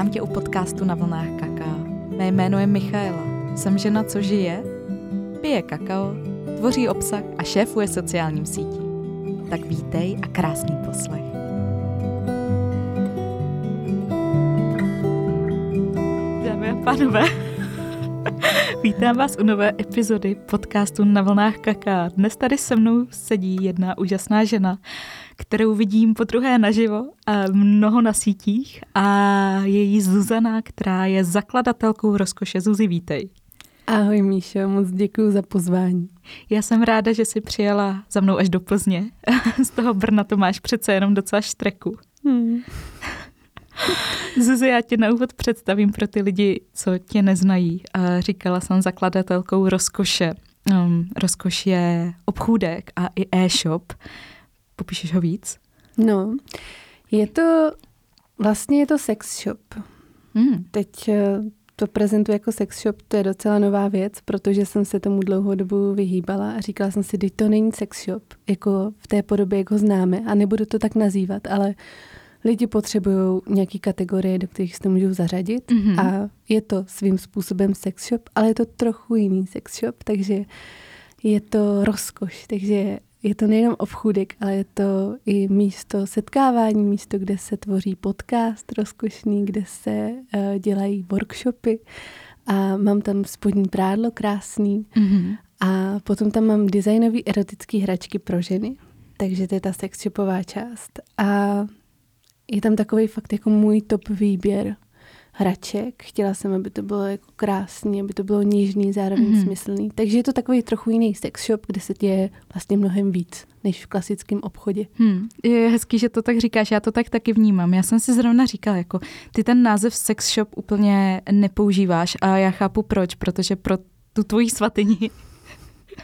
Vítám tě u podcastu na vlnách kaká. Mé jméno je Michaela. Jsem žena, co žije, pije kakao, tvoří obsah a šéfuje sociálním sítím. Tak vítej a krásný poslech. Dámy a pánové, vítám vás u nové epizody podcastu na vlnách kaká. Dnes tady se mnou sedí jedna úžasná žena, kterou vidím po druhé naživo mnoho na sítích a je jí Zuzana, která je zakladatelkou rozkoše. Zuzi, vítej. Ahoj Míšo, moc děkuji za pozvání. Já jsem ráda, že jsi přijela za mnou až do Plzně. Z toho Brna to máš přece jenom docela štreku. Hmm. Zuzi, já tě na úvod představím pro ty lidi, co tě neznají. Říkala jsem zakladatelkou Rozkoše. Um, Rozkoš je obchůdek a i e-shop. Popíšeš ho víc? No, je to, vlastně je to sex shop. Hmm. Teď eh, to prezentuji jako sex shop, to je docela nová věc, protože jsem se tomu dlouhou dobu vyhýbala a říkala jsem si, že to není sex shop, jako v té podobě, jak ho známe a nebudu to tak nazývat, ale lidi potřebují nějaký kategorie, do kterých se to můžou zařadit mm-hmm. a je to svým způsobem sex shop, ale je to trochu jiný sex shop, takže je to rozkoš, takže je to nejenom obchůdek, ale je to i místo setkávání, místo, kde se tvoří podcast rozkošný, kde se uh, dělají workshopy. A mám tam spodní prádlo krásný. Mm-hmm. a potom tam mám designové erotické hračky pro ženy, takže to je ta sex shopová část. A je tam takový fakt jako můj top výběr hraček. Chtěla jsem, aby to bylo jako krásný, aby to bylo nížný, zároveň mm-hmm. smyslný. Takže je to takový trochu jiný sex shop, kde se děje vlastně mnohem víc než v klasickém obchodě. Hmm. Je hezký, že to tak říkáš, já to tak taky vnímám. Já jsem si zrovna říkala, jako ty ten název sex shop úplně nepoužíváš a já chápu proč, protože pro tu tvoji svatyni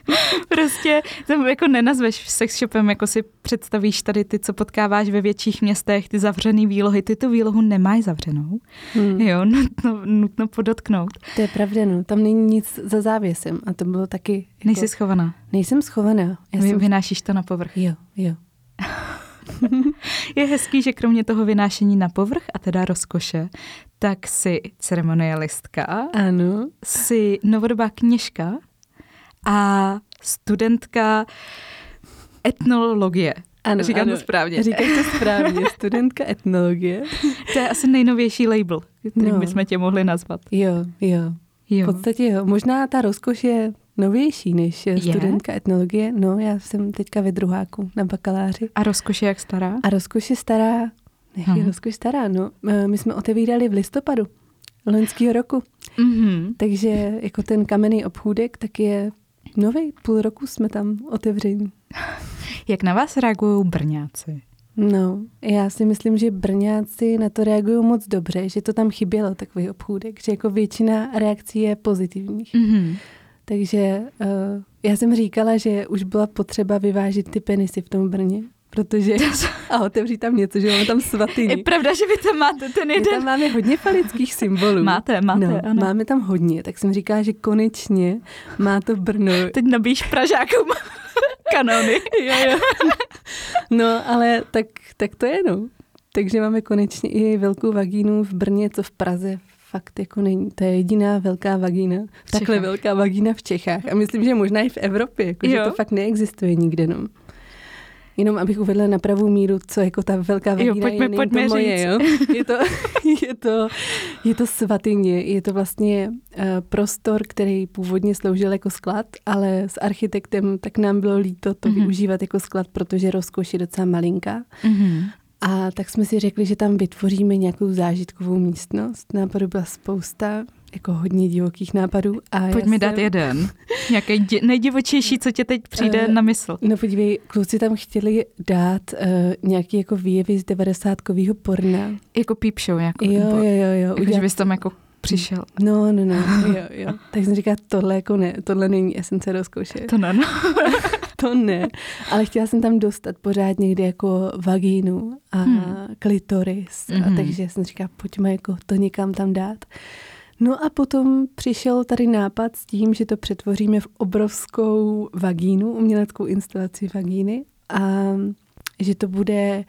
prostě to jako nenazveš sex shopem, jako si představíš tady ty, co potkáváš ve větších městech, ty zavřený výlohy. Ty tu výlohu nemáš zavřenou. Hmm. Jo, nutno, nutno podotknout. To je pravda, no. Tam není nic za závěsem a to bylo taky... Jako... Nejsi schovaná. Nejsem schovaná. Já Vy, jsem... Vynášíš to na povrch. Jo, jo. je hezký, že kromě toho vynášení na povrch a teda rozkoše, tak si ceremonialistka. Ano. Si novodobá kněžka a studentka etnologie. Ano, Říkám ano, to správně. Říkáš to správně, studentka etnologie. To je asi nejnovější label, který no. bychom tě mohli nazvat. Jo, jo. jo. V podstatě jo. Možná ta rozkoš je novější než je? studentka etnologie. No, já jsem teďka ve druháku na bakaláři. A rozkoš je jak stará? A rozkoš je stará, jak je rozkoš stará, no. Eh, my jsme otevírali v listopadu loňského roku. Mm-hmm. Takže jako ten kamenný obchůdek, tak je nový, půl roku jsme tam otevření. Jak na vás reagují Brňáci? No, já si myslím, že Brňáci na to reagují moc dobře, že to tam chybělo, takový obchůdek, že jako většina reakcí je pozitivních. Mm-hmm. Takže uh, já jsem říkala, že už byla potřeba vyvážit ty penisy v tom Brně, protože a otevřít tam něco, že máme tam svatý. Je pravda, že vy tam máte ten jeden. My tam máme hodně falických symbolů. Máte, máte, no, ano. Máme tam hodně, tak jsem říkala, že konečně má to Brno. Teď nabíš Pražákům kanony. jo, jo. No, ale tak, tak to je, no. Takže máme konečně i velkou vagínu v Brně, co v Praze fakt jako není. To je jediná velká vagína. Takhle velká vagína v Čechách. A myslím, že možná i v Evropě, jako, že to fakt neexistuje nikde. No. Jenom abych uvedla na pravou míru, co jako ta velká vagína jo, pojďme, je, pojďme to moje, jo. Je to, je, to, je to svatyně, je to vlastně uh, prostor, který původně sloužil jako sklad, ale s architektem tak nám bylo líto to mm-hmm. využívat jako sklad, protože rozkoš je docela malinká. Mm-hmm. A tak jsme si řekli, že tam vytvoříme nějakou zážitkovou místnost. Nápadů byla spousta, jako hodně divokých nápadů. A Pojď mi jsem... dát jeden. Nějaký di- nejdivočejší, co tě teď přijde uh, na mysl. No podívej, kluci tam chtěli dát uh, nějaký jako výjevy z devadesátkového porna. Jako peep show jako. Jo, jo, jo. jo. Jako, že bys tam jako přišel. No, no, no, jo, jo. Tak jsem říkala, tohle jako ne, tohle není esence rozkoše. To ne, no. to ne, ale chtěla jsem tam dostat pořád někdy jako vagínu a hmm. klitoris, mm-hmm. a mhm. takže jsem říkala, pojďme jako to někam tam dát. No a potom přišel tady nápad s tím, že to přetvoříme v obrovskou vagínu, uměleckou instalaci vagíny a že to bude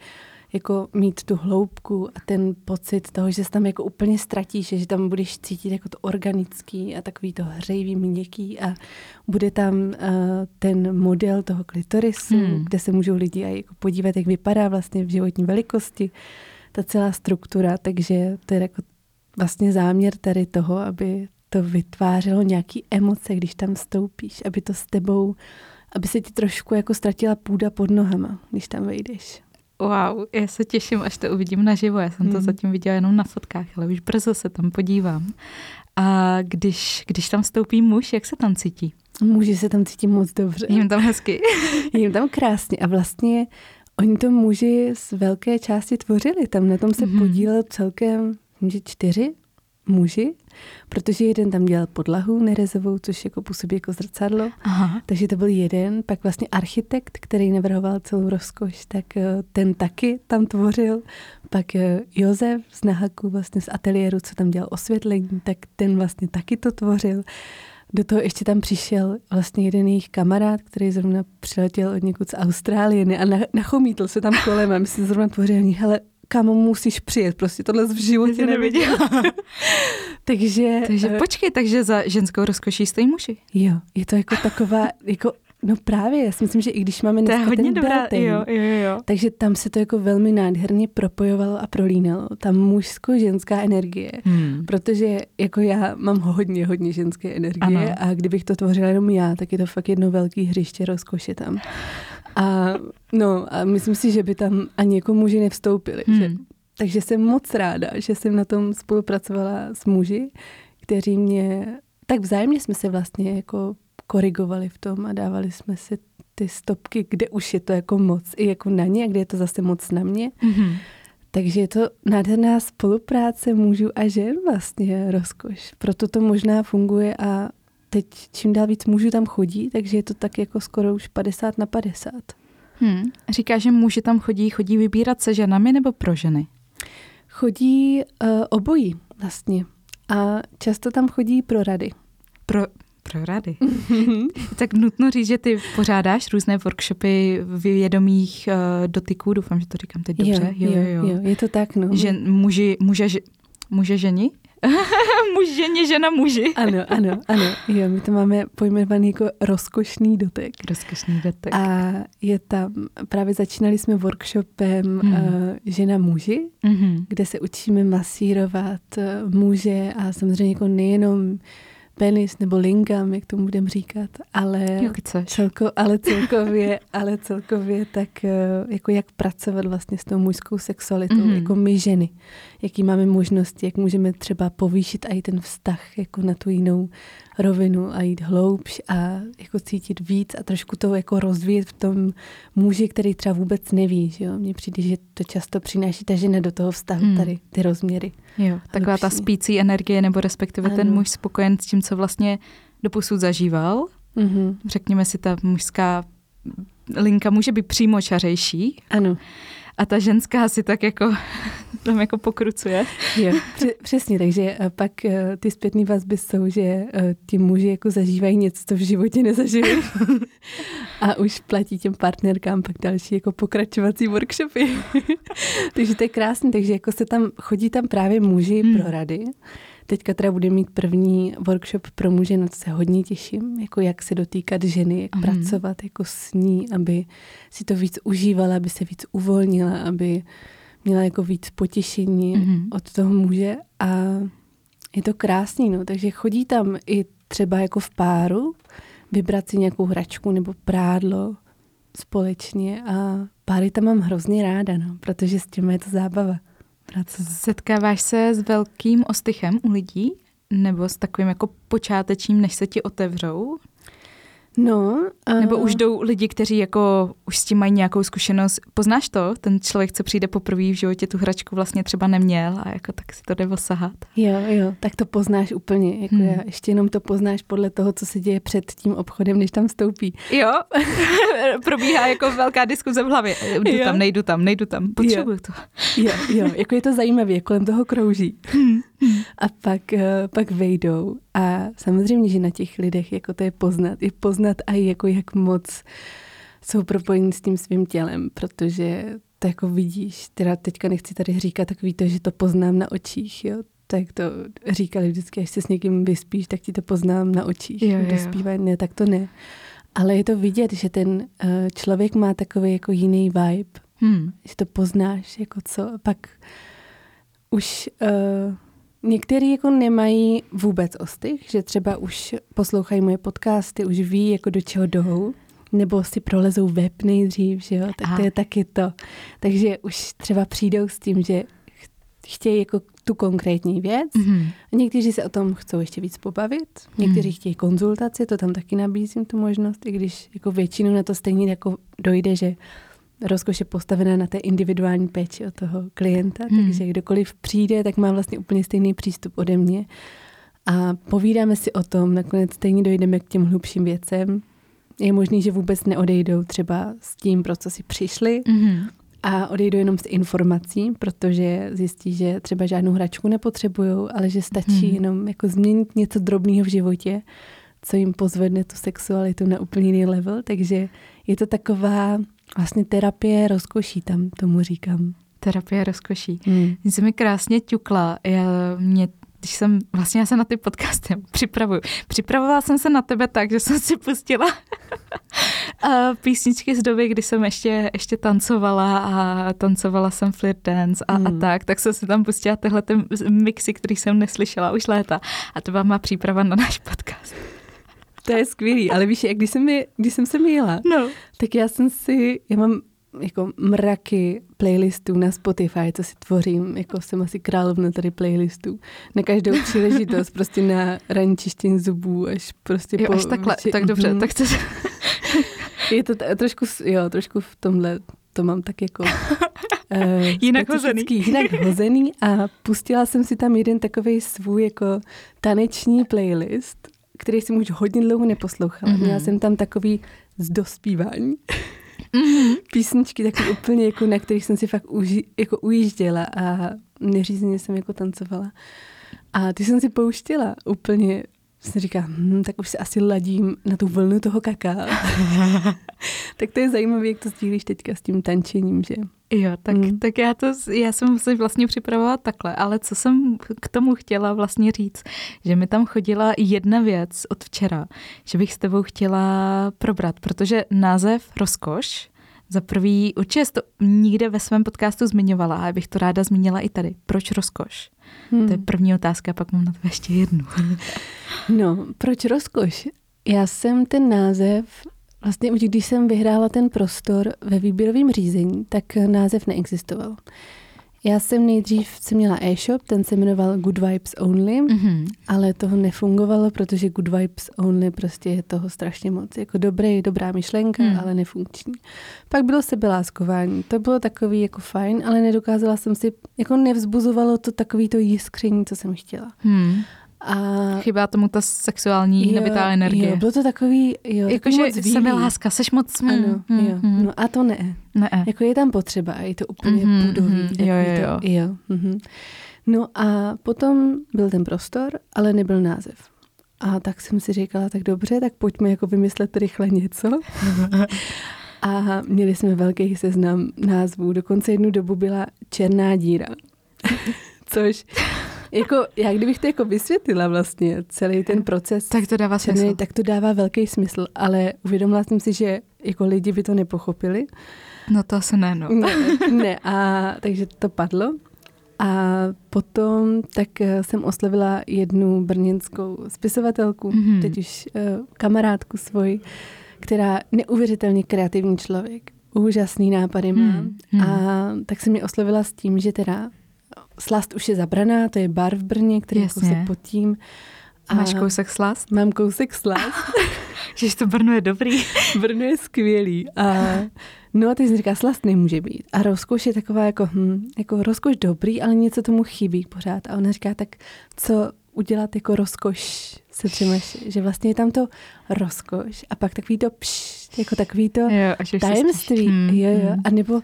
jako mít tu hloubku a ten pocit toho, že se tam jako úplně ztratíš, že tam budeš cítit jako to organický a takový to hřejivý, měkký a bude tam uh, ten model toho klitorisu, hmm. kde se můžou lidi aj jako podívat, jak vypadá vlastně v životní velikosti ta celá struktura, takže to je jako vlastně záměr tady toho, aby to vytvářelo nějaký emoce, když tam stoupíš, aby to s tebou, aby se ti trošku jako ztratila půda pod nohama, když tam vejdeš. Wow, já se těším, až to uvidím naživo. Já jsem hmm. to zatím viděla jenom na fotkách, ale už brzo se tam podívám. A když, když tam stoupí muž, jak se tam cítí? Muži se tam cítí moc dobře. Jím tam hezky. Jím tam krásně a vlastně oni to muži z velké části tvořili. Tam na tom se mm-hmm. podílel celkem že čtyři muži, protože jeden tam dělal podlahu nerezovou, což jako působí jako zrcadlo. Aha. Takže to byl jeden. Pak vlastně architekt, který navrhoval celou rozkoš, tak eh, ten taky tam tvořil. Pak eh, Josef z Nahaku, vlastně z ateliéru, co tam dělal osvětlení, tak ten vlastně taky to tvořil. Do toho ještě tam přišel vlastně jeden jejich kamarád, který zrovna přiletěl od někud z Austrálie a nachomítl se tam kolem a my si zrovna tvořili, hele, kam musíš přijet, prostě tohle v životě neviděl. takže... Takže uh, počkej, takže za ženskou rozkoší stojí muži. Jo, je to jako taková, jako No právě, já si myslím, že i když máme to je hodně ten dobrá, dating, jo, jo, jo. takže tam se to jako velmi nádherně propojovalo a prolínalo. Ta mužsko-ženská energie, hmm. protože jako já mám hodně, hodně ženské energie ano. a kdybych to tvořila jenom já, tak je to fakt jedno velký hřiště rozkoše tam. A, no, a myslím si, že by tam ani jako muži nevstoupili. Hmm. Že, takže jsem moc ráda, že jsem na tom spolupracovala s muži, kteří mě, tak vzájemně jsme se vlastně jako korigovali v tom a dávali jsme si ty stopky, kde už je to jako moc i jako na ně a kde je to zase moc na mě. Mm-hmm. Takže je to nádherná spolupráce mužů a žen vlastně rozkoš. Proto to možná funguje a teď čím dál víc mužů tam chodí, takže je to tak jako skoro už 50 na 50. Hmm. Říká, že muži tam chodí, chodí vybírat se ženami nebo pro ženy? Chodí uh, obojí vlastně. A často tam chodí pro rady. Pro, pro rady. tak nutno říct, že ty pořádáš různé workshopy vědomých uh, dotyků, doufám, že to říkám teď dobře. Jo, jo, jo, jo. je to tak, no. Že muži, muže, muže ženi? Muž ženě, žena muži. ano, ano, ano. Jo, my to máme pojmenovaný jako rozkošný dotek. Rozkošný dotek. A je tam, právě začínali jsme workshopem hmm. uh, žena muži, hmm. kde se učíme masírovat uh, muže a samozřejmě jako nejenom penis nebo lingam, jak tomu budeme říkat, ale, jo, celko, ale celkově, ale celkově tak eh, jako jak pracovat vlastně s tou mužskou sexualitou, mm-hmm. jako my ženy, jaký máme možnosti, jak můžeme třeba povýšit i ten vztah jako na tu jinou rovinu a jít hloubš a jako cítit víc a trošku to jako rozvíjet v tom muži, který třeba vůbec neví, že jo. Mně přijde, že to často přináší ta žena do toho vztahu, hmm. tady ty rozměry. Jo, taková hlubší. ta spící energie, nebo respektive ano. ten muž spokojen s tím, co vlastně doposud zažíval. Mm-hmm. Řekněme si, ta mužská linka může být přímo čařejší. Ano a ta ženská si tak jako tam jako pokrucuje. Jo, přesně, takže eh, pak eh, ty zpětné vazby jsou, že eh, ti muži jako zažívají něco, co v životě nezažili a už platí těm partnerkám pak další jako pokračovací workshopy. takže to je krásné, takže jako se tam, chodí tam právě muži hmm. pro rady Teďka teda bude mít první workshop pro muže, na to se hodně těším, jako jak se dotýkat ženy, jak mm. pracovat jako s ní, aby si to víc užívala, aby se víc uvolnila, aby měla jako víc potěšení mm. od toho muže a je to krásný, no, takže chodí tam i třeba jako v páru, vybrat si nějakou hračku nebo prádlo společně a páry tam mám hrozně ráda, no, protože s tím je to zábava pracovat. Setkáváš se s velkým ostychem u lidí? Nebo s takovým jako počátečním, než se ti otevřou? No. Uh... Nebo už jdou lidi, kteří jako už s tím mají nějakou zkušenost. Poznáš to? Ten člověk, co přijde poprvé v životě, tu hračku vlastně třeba neměl a jako tak si to jde osahat. Jo, jo, tak to poznáš úplně. Jako hmm. já, ještě jenom to poznáš podle toho, co se děje před tím obchodem, než tam vstoupí. Jo, probíhá jako velká diskuze v hlavě. Jdu jo. tam, nejdu tam, nejdu tam, potřebuju jo. to. jo, jo, jako je to zajímavé, kolem toho krouží. Hmm. A pak, eh, pak vejdou. A samozřejmě, že na těch lidech jako to je poznat. Je poznat a jako jak moc jsou propojení s tím svým tělem, protože to jako vidíš, teda teďka nechci tady říkat takový to, že to poznám na očích, jo, tak to říkali vždycky, až se s někým vyspíš, tak ti to poznám na očích. Jo, jo. Ne, tak to ne. Ale je to vidět, že ten uh, člověk má takový jako jiný vibe, hmm. že to poznáš, jako co. Pak už uh, některý jako nemají vůbec ostych, že třeba už poslouchají moje podcasty, už ví, jako do čeho jdou, nebo si prolezou web nejdřív, že jo, tak Aha. to je taky to. Takže už třeba přijdou s tím, že chtějí jako tu konkrétní věc. Mm-hmm. Někteří se o tom chcou ještě víc pobavit, někteří mm. chtějí konzultaci, to tam taky nabízím tu možnost, i když jako většinou na to stejně jako dojde, že rozkoš je postavená na té individuální péči od toho klienta, mm. takže kdokoliv přijde, tak má vlastně úplně stejný přístup ode mě. A povídáme si o tom, nakonec stejně dojdeme k těm hlubším věcem. Je možný, že vůbec neodejdou třeba s tím, pro co si přišli, mm-hmm a odejdu jenom s informací, protože zjistí, že třeba žádnou hračku nepotřebují, ale že stačí hmm. jenom jako změnit něco drobného v životě, co jim pozvedne tu sexualitu na úplně jiný level. Takže je to taková vlastně terapie rozkoší, tam tomu říkám. Terapie rozkoší. Hmm. Jsi mi krásně ťukla. Já, mě když jsem, vlastně já se na ty podcasty připravuju. Připravovala jsem se na tebe tak, že jsem si pustila písničky z doby, kdy jsem ještě, ještě tancovala a tancovala jsem flirt dance a, hmm. a tak, tak jsem si tam pustila tyhle ty mixy, který jsem neslyšela už léta. A to byla má příprava na náš podcast. To je skvělý, ale víš, jak když jsem, když jsem se měla, no. tak já jsem si, já mám jako mraky playlistů na Spotify, co si tvořím, jako jsem asi královna tady playlistů. Na každou příležitost, prostě na ranní čištění zubů, až prostě jo, po... až takhle, vši... tak dobře, mm. tak chceš... Je to t- trošku, jo, trošku v tomhle, to mám tak jako... Uh, jinak hozený. Jinak hozený a pustila jsem si tam jeden takový svůj jako taneční playlist, který jsem už hodně dlouho neposlouchala. Mm-hmm. Měla jsem tam takový z dospívání mm-hmm. písničky taky úplně, jako, na kterých jsem si fakt uži, jako ujížděla a neřízeně jsem jako tancovala. A ty jsem si pouštěla úplně jsem říká, hm, tak už se asi ladím na tu vlnu toho kaká. tak to je zajímavé, jak to sdílíš teďka s tím tančením, že? Jo, tak, hmm. tak já, to, já jsem se vlastně připravovala takhle, ale co jsem k tomu chtěla vlastně říct, že mi tam chodila jedna věc od včera, že bych s tebou chtěla probrat, protože název Rozkoš, za prvý, určitě to nikde ve svém podcastu zmiňovala, a bych to ráda zmínila i tady. Proč rozkoš? Hmm. To je první otázka, pak mám na to ještě jednu. no, proč rozkoš? Já jsem ten název Vlastně už když jsem vyhrála ten prostor ve výběrovém řízení, tak název neexistoval. Já jsem nejdřív jsem měla e-shop, ten se jmenoval Good Vibes Only, mm-hmm. ale toho nefungovalo, protože Good Vibes Only prostě je toho strašně moc. Jako dobrý, dobrá myšlenka, mm. ale nefunkční. Pak bylo sebeláskování. To bylo takový jako fajn, ale nedokázala jsem si, jako nevzbuzovalo to takový to jiskření, co jsem chtěla. Mm. A chybá tomu ta sexuální jo, nabitá energie. Jo, bylo to takový, jo, Jakože sebe láska, seš moc... Mm, ano, mm, jo. Mm. No a to ne. ne. Jako je tam potřeba a je to úplně mm, budový. Mm, jo, jo, jo. To, jo. Mm-hmm. No a potom byl ten prostor, ale nebyl název. A tak jsem si říkala, tak dobře, tak pojďme jako vymyslet rychle něco. a měli jsme velký seznam názvů. Dokonce jednu dobu byla Černá díra. Což jako, já kdybych to jako vysvětlila vlastně, celý ten proces. Tak to dává smysl. Celý, tak to dává velký smysl, ale uvědomila jsem si, že jako lidi by to nepochopili. No to se ne, no. Ne, ne a takže to padlo. A potom tak eh, jsem oslovila jednu brněnskou spisovatelku, mm-hmm. teď už uh, kamarádku svoji, která neuvěřitelně kreativní člověk. Úžasný nápady má. Mm-hmm. A tak se mě oslovila s tím, že teda Slast už je zabraná, to je bar v Brně, který jako se potím. A Máš kousek slast? Mám kousek slast. Že to Brno je dobrý. Brno je skvělý. A, no a ty jsi říká, slast nemůže být. A rozkoš je taková jako, hm, jako rozkoš dobrý, ale něco tomu chybí pořád. A ona říká, tak co udělat jako rozkoš se třema, že vlastně je tam to rozkoš a pak takový to pš, jako takový to jo, tajemství. Hmm, jo, jo. A nebo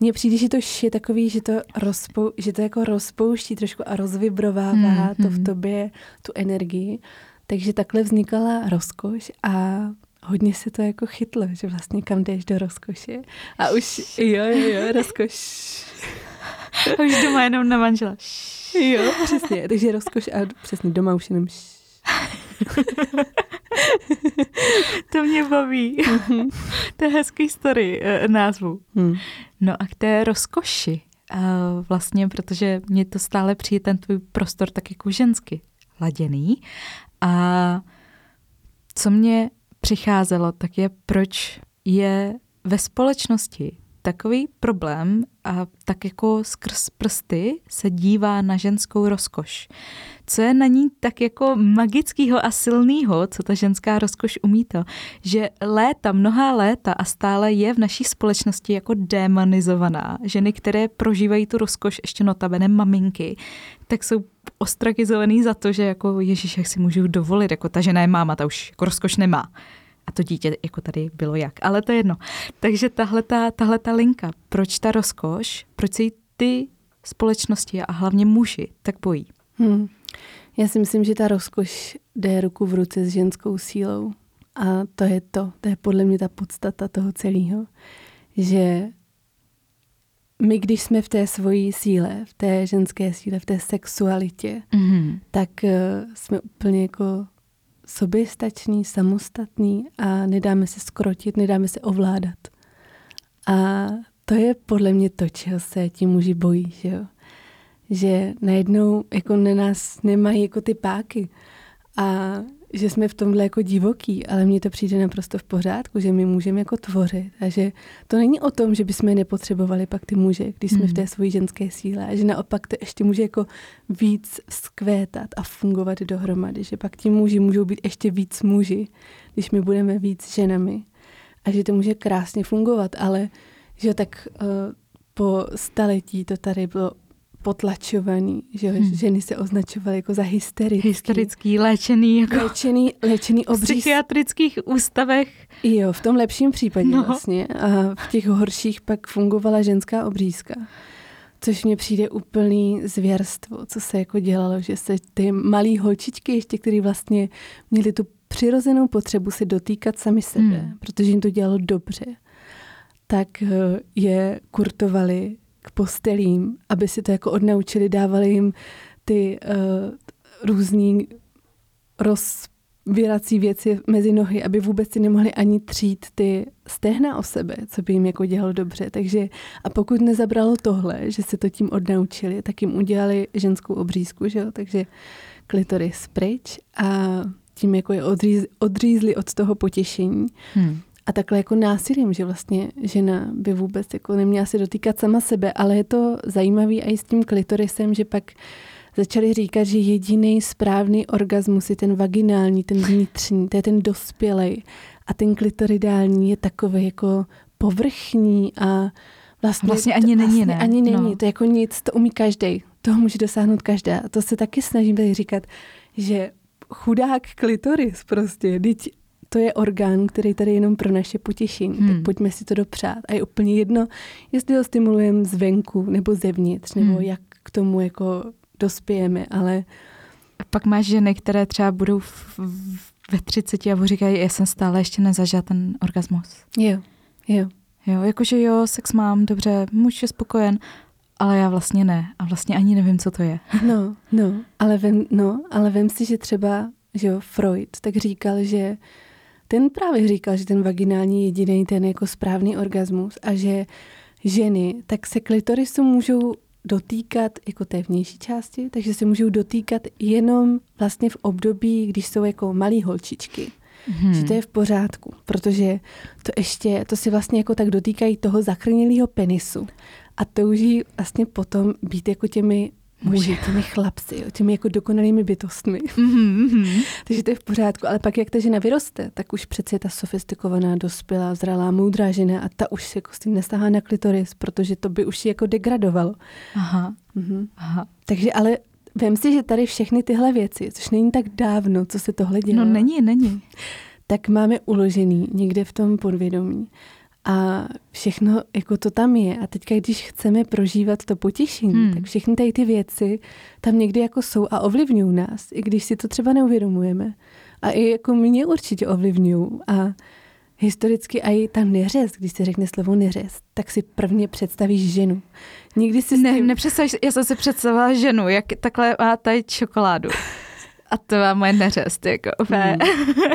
mně přijde, že to je takový, že to, rozpou, že to jako rozpouští trošku a rozvibrovává hmm, to v hmm. tobě, tu energii. Takže takhle vznikala rozkoš a hodně se to jako chytlo, že vlastně kam jdeš do rozkoše. A už, jo, jo, jo, rozkoš. už doma jenom na manžela. jo, přesně, takže rozkoš a přesně doma už jenom to mě baví. Mhm. to je hezký story uh, názvu. Hmm. No a k té rozkoši. Uh, vlastně, protože mě to stále přijde ten tvůj prostor tak jako žensky laděný. A co mě přicházelo, tak je, proč je ve společnosti takový problém a tak jako skrz prsty se dívá na ženskou rozkoš. Co je na ní tak jako magického a silného, co ta ženská rozkoš umí to, že léta, mnohá léta a stále je v naší společnosti jako demonizovaná. Ženy, které prožívají tu rozkoš, ještě notabene maminky, tak jsou ostrakizovaný za to, že jako Ježíš, jak si můžu dovolit, jako ta žena je máma, ta už jako rozkoš nemá a to dítě jako tady bylo jak. Ale to je jedno. Takže tahle ta, tahle ta linka, proč ta rozkoš, proč si ty společnosti a hlavně muži tak bojí? Hmm. Já si myslím, že ta rozkoš jde ruku v ruce s ženskou sílou. A to je to, to je podle mě ta podstata toho celého, že my, když jsme v té svojí síle, v té ženské síle, v té sexualitě, mm-hmm. tak uh, jsme úplně jako soběstačný, samostatný a nedáme se skrotit, nedáme se ovládat. A to je podle mě to, čeho se ti muži bojí, že jo? Že najednou jako na nás nemají jako ty páky a že jsme v tomhle jako divoký, ale mně to přijde naprosto v pořádku, že my můžeme jako tvořit a že to není o tom, že bychom nepotřebovali pak ty muže, když jsme mm. v té svojí ženské síle a že naopak to ještě může jako víc skvétat a fungovat dohromady, že pak ti muži můžou být ještě víc muži, když my budeme víc ženami a že to může krásně fungovat, ale že tak uh, po staletí to tady bylo potlačovaný, že hmm. ženy se označovaly jako za hysterický. Hysterický, léčený. Jako léčený, léčený obříz. V psychiatrických ústavech. Jo, v tom lepším případě no. vlastně. A v těch horších pak fungovala ženská obřízka. Což mně přijde úplný zvěrstvo, co se jako dělalo, že se ty malé holčičky ještě, které vlastně měly tu přirozenou potřebu se dotýkat sami sebe, hmm. protože jim to dělalo dobře, tak eh, je kurtovali k postelím, aby si to jako odnaučili, dávali jim ty uh, různý rozvírací věci mezi nohy, aby vůbec si nemohli ani třít ty stehna o sebe, co by jim jako dělalo dobře. Takže a pokud nezabralo tohle, že se to tím odnaučili, tak jim udělali ženskou obřízku, že jo? takže klitoris pryč a tím jako je odříz, odřízli od toho potěšení. Hmm a takhle jako násilím, že vlastně žena by vůbec jako neměla se dotýkat sama sebe, ale je to zajímavý i s tím klitorisem, že pak začali říkat, že jediný správný orgasmus je ten vaginální, ten vnitřní, to je ten dospělej a ten klitoridální je takový jako povrchní a vlastně, vlastně ani to, není, vlastně ne? Ani není, no. to je jako nic, to umí každý, toho může dosáhnout každá. A to se taky snažím tady říkat, že chudák klitoris prostě, teď to je orgán, který tady jenom pro naše potěšení. Hmm. Tak pojďme si to dopřát. A je úplně jedno, jestli ho stimulujeme zvenku nebo zevnitř, nebo hmm. jak k tomu jako dospějeme, ale... A pak máš ženy, které třeba budou v, v, ve 30 a říkají, já jsem stále ještě nezažila ten orgasmus. Jo, jo. Jo, jakože jo, sex mám, dobře, muž je spokojen, ale já vlastně ne. A vlastně ani nevím, co to je. No, no, ale vem, no, ale vem si, že třeba, že jo, Freud tak říkal, že ten právě říkal, že ten vaginální jediný ten jako správný orgasmus a že ženy tak se klitorisu můžou dotýkat jako té vnější části, takže se můžou dotýkat jenom vlastně v období, když jsou jako malí holčičky. Hmm. Že to je v pořádku, protože to ještě, to si vlastně jako tak dotýkají toho zachrnělého penisu a touží vlastně potom být jako těmi muži, těmi chlapci, těmi jako dokonalými bytostmi. Mm-hmm. Takže to je v pořádku. Ale pak, jak ta žena vyroste, tak už přece je ta sofistikovaná, dospělá, zralá, moudrá žena a ta už se jako s tím nestahá na klitoris, protože to by už jako degradovalo. Aha. Mm-hmm. Aha. Takže ale vem si, že tady všechny tyhle věci, což není tak dávno, co se tohle dělá. No není, není. Tak máme uložený někde v tom podvědomí. A všechno, jako to tam je. A teďka, když chceme prožívat to potěšení, hmm. tak všechny tady ty věci tam někdy jako jsou a ovlivňují nás, i když si to třeba neuvědomujeme. A i jako mě určitě ovlivňují. A historicky i ta neřez, když se řekne slovo neřez, tak si prvně představíš ženu. Nikdy si ne, tím... nepředstavíš, já jsem si představila ženu, jak takhle má tady čokoládu. A to má moje neřest, jako mm.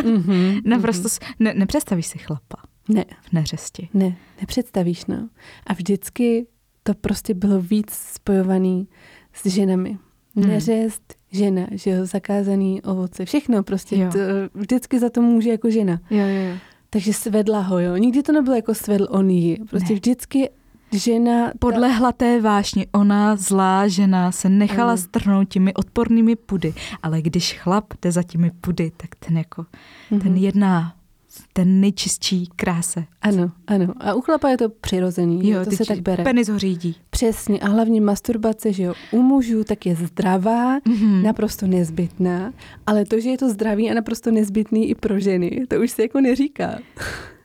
mm-hmm, Naprosto, mm-hmm. ne, nepředstavíš si chlapa. Ne. V neřesti. Ne, nepředstavíš, no. A vždycky to prostě bylo víc spojovaný s ženami. Hmm. Neřest, žena, že jo, zakázaný ovoce, všechno prostě. Jo. To, vždycky za to může jako žena. Jo, jo, jo. Takže svedla ho, jo. Nikdy to nebylo jako svedl on ji. Prostě ne. vždycky žena... Podlehla té vášni, ona zlá žena se nechala ano. strhnout těmi odpornými pudy, ale když chlap jde za těmi pudy, tak ten jako, mm-hmm. ten jedná ten nejčistší kráse. Ano, ano. A u chlapa je to přirozený, jo, to se tak bere. Penis ho řídí. Přesně. A hlavně masturbace, že jo, u mužů tak je zdravá, mm-hmm. naprosto nezbytná, ale to, že je to zdravý a naprosto nezbytný i pro ženy, to už se jako neříká.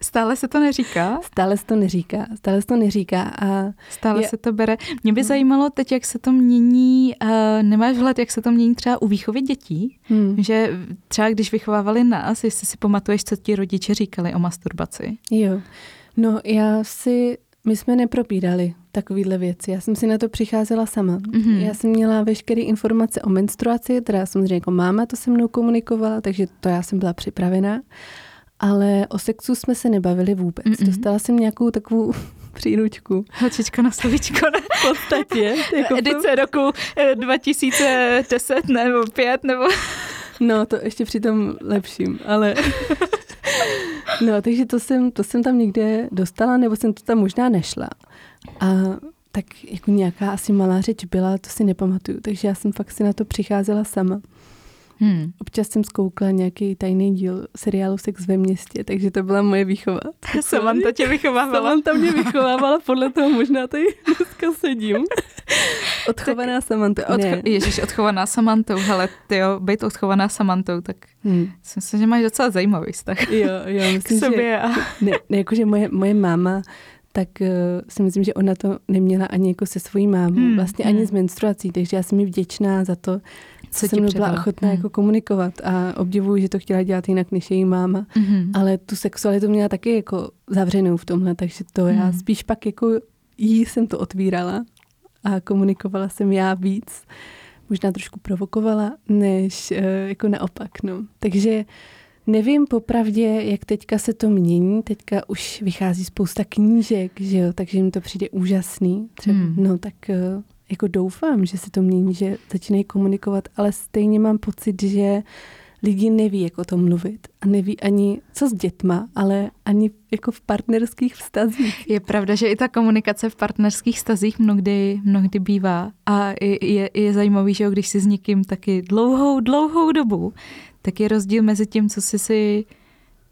Stále se to neříká? Stále se to neříká, stále se to neříká. A stále je... se to bere. Mě by hmm. zajímalo teď, jak se to mění, uh, nemáš vhled, jak se to mění třeba u výchovy dětí? Hmm. Že třeba když vychovávali nás, jestli si pamatuješ, co ti rodiče říkali o masturbaci? Jo, no já si, my jsme nepropírali takovýhle věci. Já jsem si na to přicházela sama. Mm-hmm. Já jsem měla veškeré informace o menstruaci, teda samozřejmě jako máma to se mnou komunikovala, takže to já jsem byla připravená ale o sexu jsme se nebavili vůbec. Mm-mm. Dostala jsem nějakou takovou příručku. Hačička na slovíčko, ne? V podstatě. Jako Edice roku 2010 eh, nebo 5 nebo... No, to ještě při tom lepším, ale... No, takže to jsem, to jsem tam někde dostala, nebo jsem to tam možná nešla. A tak jako nějaká asi malá řeč byla, to si nepamatuju, takže já jsem fakt si na to přicházela sama. Hmm. Občas jsem zkoukla nějaký tajný díl seriálu Sex ve městě, takže to byla moje výchova. Samantha tě vychovávala. Samantha mě vychovávala, podle toho možná tady dneska sedím. Odchovaná tak, Samantou. Odcho- Ježíš, odchovaná Samantou, hele, ty jo, být odchovaná Samantou, tak hmm. si myslím, že máš docela zajímavý vztah. Jo, jo, myslím, k sobě. Že, a... ne, ne, jakože moje, moje máma tak uh, si myslím, že ona to neměla ani jako se svojí mámou, hmm, vlastně hmm. ani s menstruací, takže já jsem mi vděčná za to, co, co jsem byla ochotná hmm. jako komunikovat a obdivuju, že to chtěla dělat jinak než její máma, hmm. ale tu sexualitu měla taky jako zavřenou v tomhle, takže to hmm. já spíš pak jako jí jsem to otvírala a komunikovala jsem já víc, možná trošku provokovala, než uh, jako naopak, no. Takže Nevím popravdě, jak teďka se to mění. Teďka už vychází spousta knížek, že jo, takže mi to přijde úžasný. Třeba, hmm. No tak eh, jako doufám, že se to mění, že začínají komunikovat, ale stejně mám pocit, že lidi neví, jak o tom mluvit a neví ani co s dětma, ale ani jako v partnerských vztazích. Je pravda, že i ta komunikace v partnerských vztazích mnohdy, mnohdy bývá a je, je, je zajímavý, že když si s někým taky dlouhou, dlouhou dobu, tak je rozdíl mezi tím, co jsi si,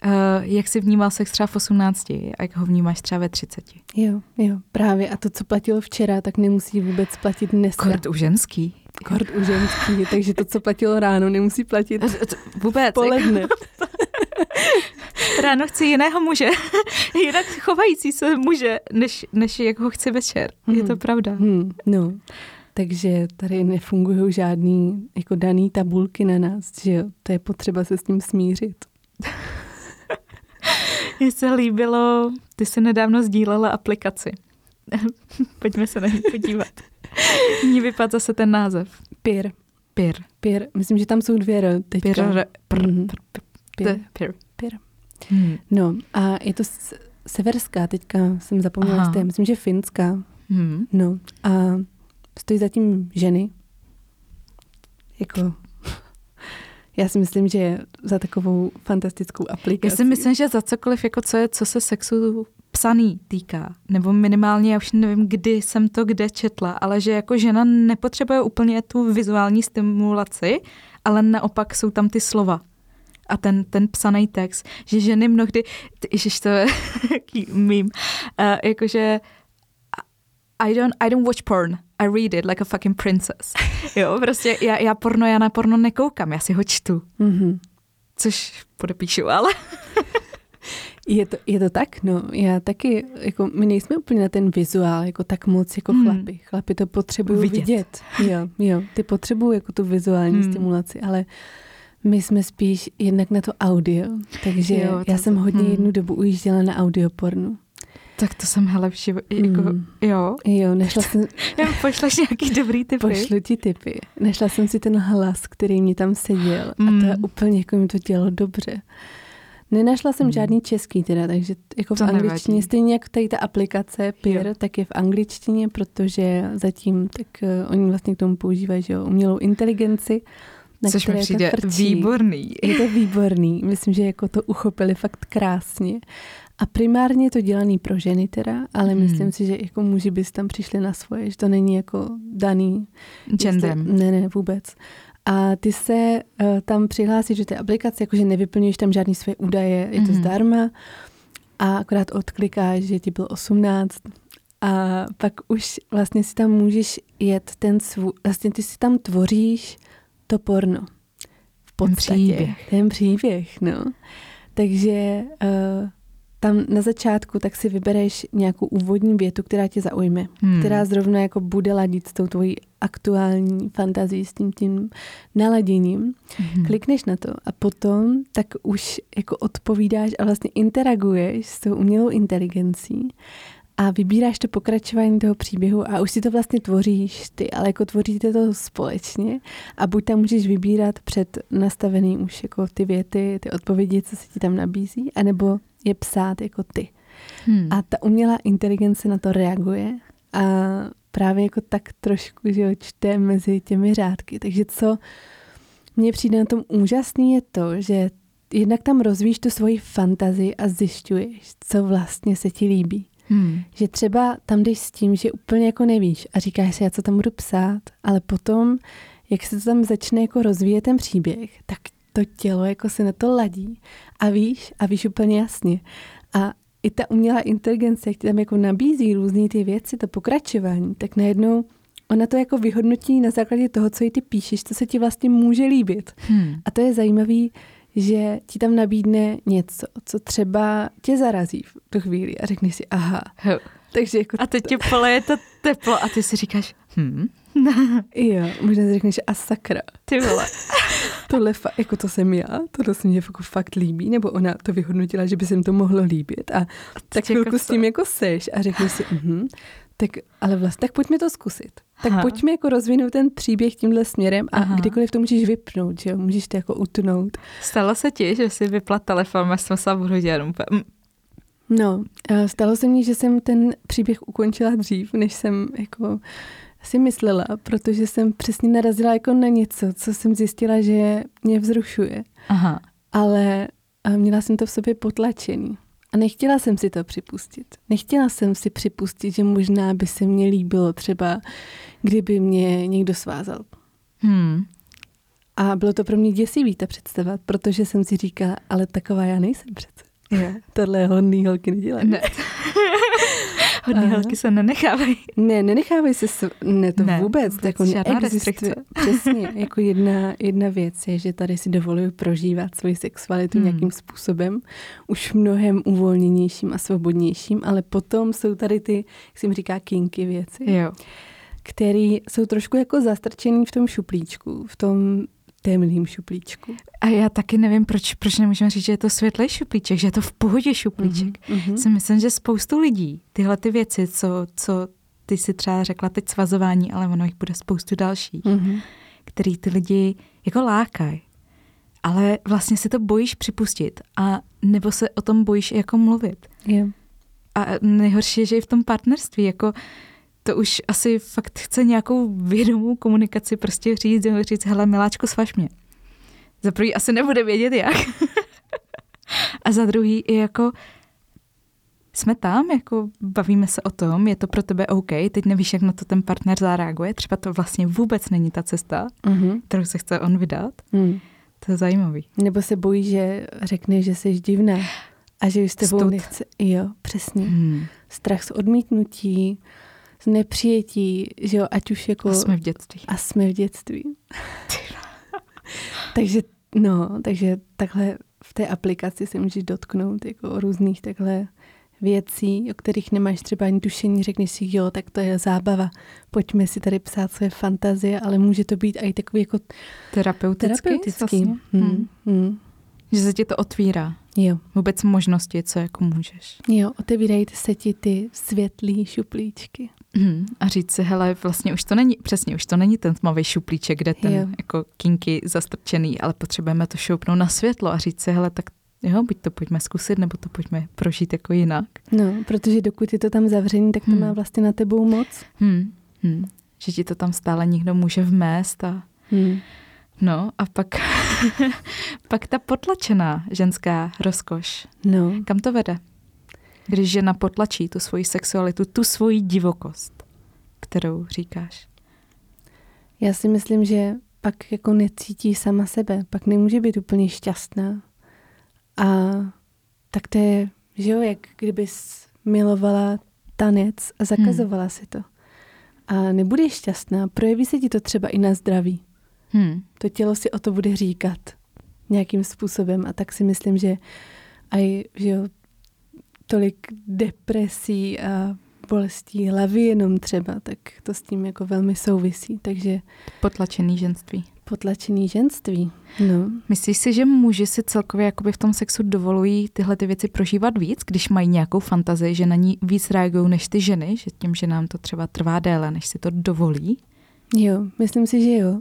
uh, jak jsi vnímal sex třeba v 18 a jak ho vnímáš třeba ve 30. Jo, jo, právě. A to, co platilo včera, tak nemusí vůbec platit dnes. Kort u ženský. Kort u ženský, takže to, co platilo ráno, nemusí platit vůbec. Poledne. ráno chci jiného muže, jinak chovající se muže, než, než jak ho chci večer. Hmm. Je to pravda. Hmm, no. Takže tady nefungují žádný jako daný tabulky na nás, že jo? To je potřeba se s tím smířit. Mně se líbilo, ty jsi nedávno sdílela aplikaci. Pojďme se na ní podívat. Ní vypadá zase ten název. Pir. Pir. Pir. Myslím, že tam jsou dvě R teďka. Pir. Pir. Mhm. Pir. Pir. Pir. Hmm. No a je to severská, teďka jsem zapomněla, myslím, že finská. Hmm. No a stojí zatím ženy. Jako, já si myslím, že za takovou fantastickou aplikaci. Já si myslím, že za cokoliv, jako co, je, co se sexu psaný týká, nebo minimálně, já už nevím, kdy jsem to kde četla, ale že jako žena nepotřebuje úplně tu vizuální stimulaci, ale naopak jsou tam ty slova a ten, ten psaný text, že ženy mnohdy, ježiš, to je mým, uh, jakože I don't, I don't watch porn. I read it like a fucking princess. Jo, prostě já, já porno, já na porno nekoukám, já si ho čtu. Mm-hmm. Což podepíšu, ale... Je to, je to tak, no. Já taky, jako my nejsme úplně na ten vizuál, jako tak moc jako hmm. chlapi. Chlapi to potřebují vidět. vidět. Jo, jo, ty potřebují jako tu vizuální hmm. stimulaci, ale My jsme spíš jednak na to audio, takže jo, to, já jsem hodně hmm. jednu dobu ujížděla na audiopornu. Tak to jsem hele v životě, jako, mm. jo. Jo, nešla jsem... Já pošleš nějaký dobrý typy. Pošlu ti typy. Nešla jsem si ten hlas, který mi tam seděl mm. a to mm. úplně jako mi to dělalo dobře. Nenašla jsem mm. žádný český teda, takže jako v to angličtině, nevadí. stejně jako tady ta aplikace jo. tak je v angličtině, protože zatím tak uh, oni vlastně k tomu používají, že jo, umělou inteligenci, na Což mi přijde výborný. Je to výborný. Myslím, že jako to uchopili fakt krásně. A primárně je to dělaný pro ženy teda, ale hmm. myslím si, že jako muži bys tam přišli na svoje, že to není jako daný. Genderem. Ne, ne, vůbec. A ty se uh, tam přihlásíš do té aplikace, jakože nevyplňuješ tam žádný své údaje, je to hmm. zdarma a akorát odklikáš, že ti bylo 18 a pak už vlastně si tam můžeš jet ten svůj, vlastně ty si tam tvoříš to porno. V podstatě. Ten příběh. Ten příběh, no. Takže uh, tam na začátku tak si vybereš nějakou úvodní větu, která tě zaujme, hmm. která zrovna jako bude ladit s tou tvojí aktuální fantazí, s tím tím naladěním. Hmm. Klikneš na to a potom tak už jako odpovídáš a vlastně interaguješ s tou umělou inteligencí a vybíráš to pokračování toho příběhu a už si to vlastně tvoříš ty, ale jako tvoříte to společně a buď tam můžeš vybírat před nastavený už jako ty věty, ty odpovědi, co se ti tam nabízí, anebo je psát jako ty. Hmm. A ta umělá inteligence na to reaguje a právě jako tak trošku, že jo, čte mezi těmi řádky. Takže co mně přijde na tom úžasný je to, že jednak tam rozvíjíš tu svoji fantazii a zjišťuješ, co vlastně se ti líbí. Hmm. Že třeba tam jdeš s tím, že úplně jako nevíš a říkáš si, já co tam budu psát, ale potom, jak se to tam začne jako rozvíjet ten příběh, tak to tělo jako se na to ladí a víš, a víš úplně jasně. A i ta umělá inteligence, jak ti tam jako nabízí různé ty věci, to pokračování, tak najednou ona to jako vyhodnotí na základě toho, co jí ty píšeš, co se ti vlastně může líbit. Hmm. A to je zajímavý, že ti tam nabídne něco, co třeba tě zarazí v tu chvíli a řekneš si, aha. Takže jako a teď tě poleje to teplo a ty si říkáš, hm, jo, možná si řekneš, a sakra. Ty vole. Tohle, fa- jako to jsem já, tohle se mě jako fakt líbí, nebo ona to vyhodnotila, že by se mi to mohlo líbit a, a tak chvilku jako s tím jako seš a řekneš si, uh-huh, tak ale vlastně, tak pojďme to zkusit. Tak Aha. pojďme jako rozvinout ten příběh tímhle směrem a Aha. kdykoliv to můžeš vypnout, že jo? Můžeš to jako utnout. Stalo se ti, že jsi vypla telefon a jsem se dělat No, stalo se mně, že jsem ten příběh ukončila dřív, než jsem jako si myslela, protože jsem přesně narazila jako na něco, co jsem zjistila, že mě vzrušuje. Aha. Ale měla jsem to v sobě potlačený. A nechtěla jsem si to připustit. Nechtěla jsem si připustit, že možná by se mně líbilo třeba, kdyby mě někdo svázal. Hmm. A bylo to pro mě děsivý ta představa, protože jsem si říkala, ale taková já nejsem přece. Je. Tohle hodný holky nedělají. Ne. hodný holky se nenechávají. Ne, nenechávají se, ne to ne, vůbec, vůbec jako neexistuje. Přesně, jako jedna, jedna věc je, že tady si dovoluju prožívat svoji sexualitu hmm. nějakým způsobem, už mnohem uvolněnějším a svobodnějším, ale potom jsou tady ty, jak se jim říká, kinky věci. Jo který jsou trošku jako zastrčený v tom šuplíčku, v tom temným šuplíčku. A já taky nevím, proč, proč nemůžeme říct, že je to světlý šuplíček, že je to v pohodě šuplíček. Mm-hmm. Si myslím, že spoustu lidí tyhle ty věci, co, co ty si třeba řekla teď svazování, ale ono jich bude spoustu dalších, mm-hmm. který ty lidi jako lákají. Ale vlastně si to bojíš připustit a nebo se o tom bojíš jako mluvit. Yeah. A nejhorší je, že i v tom partnerství, jako to už asi fakt chce nějakou vědomou komunikaci, prostě říct, říct, hele, miláčko, svaž mě. Za prvý asi nebude vědět jak. a za druhý i jako jsme tam, jako bavíme se o tom, je to pro tebe OK, teď nevíš, jak na to ten partner zareaguje, třeba to vlastně vůbec není ta cesta, mm-hmm. kterou se chce on vydat. Mm. To je zajímavý. Nebo se bojí, že řekne, že jsi divná a že už s tebou Stud. nechce. Jo, přesně. Mm. Strach z odmítnutí, nepřijetí, že jo, ať už jako... A jsme v dětství. A jsme v dětství. takže, no, takže takhle v té aplikaci se můžeš dotknout jako různých takhle věcí, o kterých nemáš třeba ani tušení, řekneš si, jo, tak to je zábava, pojďme si tady psát své fantazie, ale může to být i takový jako terapeutický. terapeutický. Vlastně. Hmm. Hmm. Že se ti to otvírá. Jo. Vůbec možnosti, co jako můžeš. Jo, otevírají se ti ty světlý šuplíčky. Hmm. A říct si, hele, vlastně už to není, přesně, už to není ten tmavý šuplíček, kde ten jo. jako kinky zastrčený, ale potřebujeme to šoupnout na světlo a říct si, hele, tak jo, buď to pojďme zkusit, nebo to pojďme prožít jako jinak. No, protože dokud je to tam zavřený, tak to hmm. má vlastně na tebou moc. Hmm. Hmm. Že ti to tam stále někdo může vmést a hmm. No a pak, pak ta potlačená ženská rozkoš. No. Kam to vede? Když žena potlačí tu svoji sexualitu, tu svoji divokost, kterou říkáš. Já si myslím, že pak jako necítí sama sebe, pak nemůže být úplně šťastná. A tak to je, že jo, jak kdybys milovala tanec a zakazovala hmm. si to. A nebudeš šťastná, projeví se ti to třeba i na zdraví. Hmm. To tělo si o to bude říkat nějakým způsobem a tak si myslím, že aj, že jo, tolik depresí a bolestí hlavy jenom třeba, tak to s tím jako velmi souvisí. Takže potlačený ženství. Potlačený ženství, no. Myslíš si, že muži si celkově jakoby v tom sexu dovolují tyhle ty věci prožívat víc, když mají nějakou fantazii, že na ní víc reagují než ty ženy, že tím, že nám to třeba trvá déle, než si to dovolí? Jo, myslím si, že jo.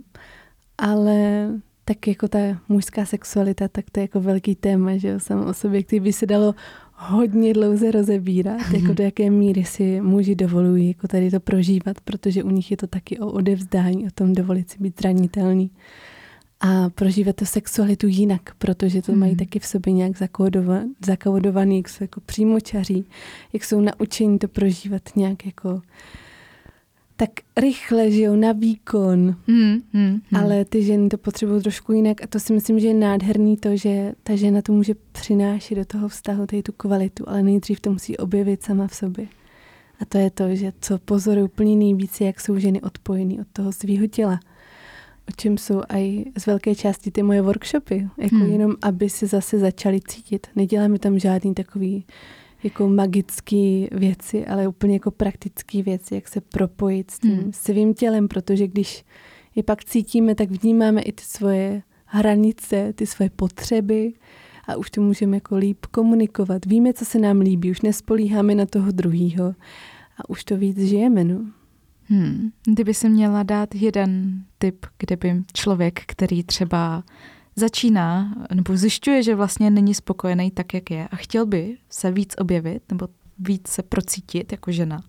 Ale tak jako ta mužská sexualita, tak to je jako velký téma, že jo, samo o sobě, který by se dalo hodně dlouze rozebírat, jako do jaké míry si muži dovolují jako tady to prožívat, protože u nich je to taky o odevzdání, o tom dovolit si být zranitelný a prožívat tu sexualitu jinak, protože to mají hmm. taky v sobě nějak zakódovaný, zakódovaný jak jsou jako přímočaří, jak jsou naučení to prožívat nějak jako tak rychle, že jo, na výkon. Hmm, hmm, hmm. Ale ty ženy to potřebují trošku jinak a to si myslím, že je nádherný to, že ta žena to může přinášet do toho vztahu, tady tu kvalitu, ale nejdřív to musí objevit sama v sobě. A to je to, že co pozoruju úplně nejvíce, jak jsou ženy odpojený od toho svého těla. O čem jsou i z velké části ty moje workshopy. Jako hmm. jenom, aby se zase začali cítit. Neděláme tam žádný takový jako magické věci, ale úplně jako praktické věci, jak se propojit s tím hmm. svým tělem, protože když je pak cítíme, tak vnímáme i ty svoje hranice, ty svoje potřeby a už to můžeme jako líp komunikovat. Víme, co se nám líbí, už nespolíháme na toho druhýho a už to víc žijeme. No. Hmm. Kdyby si měla dát jeden tip, kdyby člověk, který třeba začíná nebo zjišťuje, že vlastně není spokojený tak, jak je a chtěl by se víc objevit nebo víc se procítit jako žena,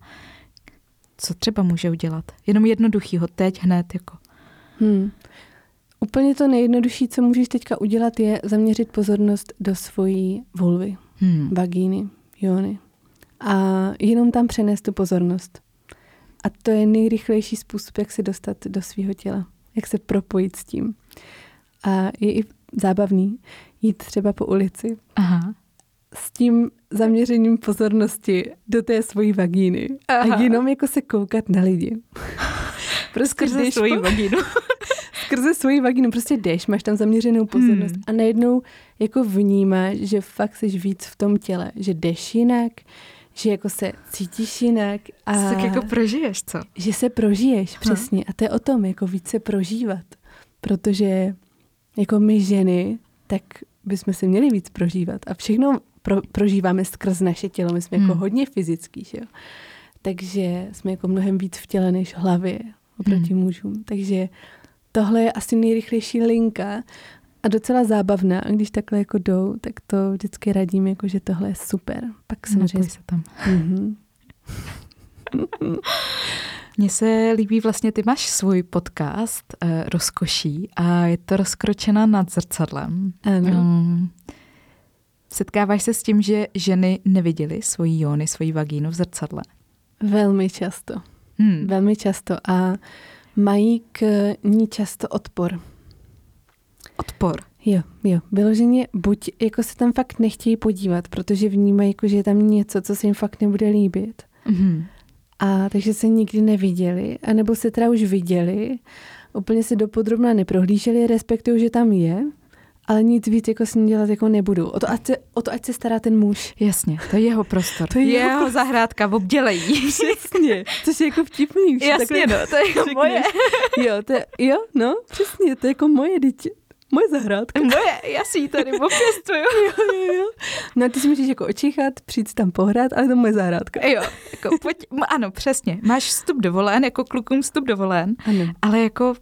co třeba může udělat? Jenom jednoduchýho, teď, hned, jako. Hmm. Úplně to nejjednodušší, co můžeš teďka udělat, je zaměřit pozornost do svojí vulvy, hmm. vagíny, jony. A jenom tam přenést tu pozornost. A to je nejrychlejší způsob, jak se dostat do svého těla. Jak se propojit s tím. A je i zábavný jít třeba po ulici Aha. s tím zaměřením pozornosti do té svojí vagíny Aha. a jenom jako se koukat na lidi. prostě skrze svoji po... vagínu. skrze svoji vagínu prostě jdeš, máš tam zaměřenou pozornost hmm. a najednou jako vnímáš, že fakt jsi víc v tom těle, že jdeš jinak, že jako se cítíš jinak. A tak jako prožiješ, co? Že se prožiješ, přesně. A to je o tom, jako víc se prožívat. Protože jako my ženy, tak bychom se měli víc prožívat. A všechno pro, prožíváme skrz naše tělo. My jsme jako hmm. jako hodně fyzický, že jo. Takže jsme jako mnohem víc v těle než v hlavě oproti hmm. mužům. Takže tohle je asi nejrychlejší linka a docela zábavná. A když takhle jako jdou, tak to vždycky radím, jako že tohle je super. Pak samozřejmě... se tam. Mm-hmm. Mně se líbí vlastně, ty máš svůj podcast uh, Rozkoší a je to rozkročena nad zrcadlem. Ano. Um, setkáváš se s tím, že ženy neviděly svoji jóny, svoji vagínu v zrcadle? Velmi často. Hmm. Velmi často a mají k ní často odpor. Odpor? Jo, jo. Vyloženě buď jako se tam fakt nechtějí podívat, protože vnímají, jako, že je tam něco, co se jim fakt nebude líbit. Mm-hmm. A takže se nikdy neviděli, anebo se teda už viděli, úplně se dopodrobna neprohlíželi, respektují, že tam je, ale nic víc jako s ním dělat jako nebudu. O to, ať se, o to, ať se stará ten muž. Jasně, to je jeho prostor. to je jeho, jeho zahrádka, obdělejí. Přesně, což je jako vtipný. Jasně, no, to je jako moje. Jo, to je, jo, no, přesně, to je jako moje dítě. Moje zahrádka. Moje, já si ji tady opěstuju. jo, jo, jo. No ty si můžeš jako očichat, přijít tam pohrát, ale to je moje zahrádka. Jo, jako pojď, ano, přesně. Máš vstup dovolen, jako klukům vstup dovolen, ano. ale jako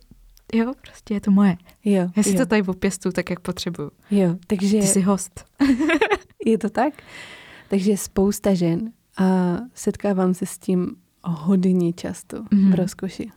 jo, prostě je to moje. Jo, Já si jo. to tady opěstu tak, jak potřebuju. Jo, takže... Ty jsi host. je to tak? Takže spousta žen a setkávám se s tím hodně často mm. v rozkoši.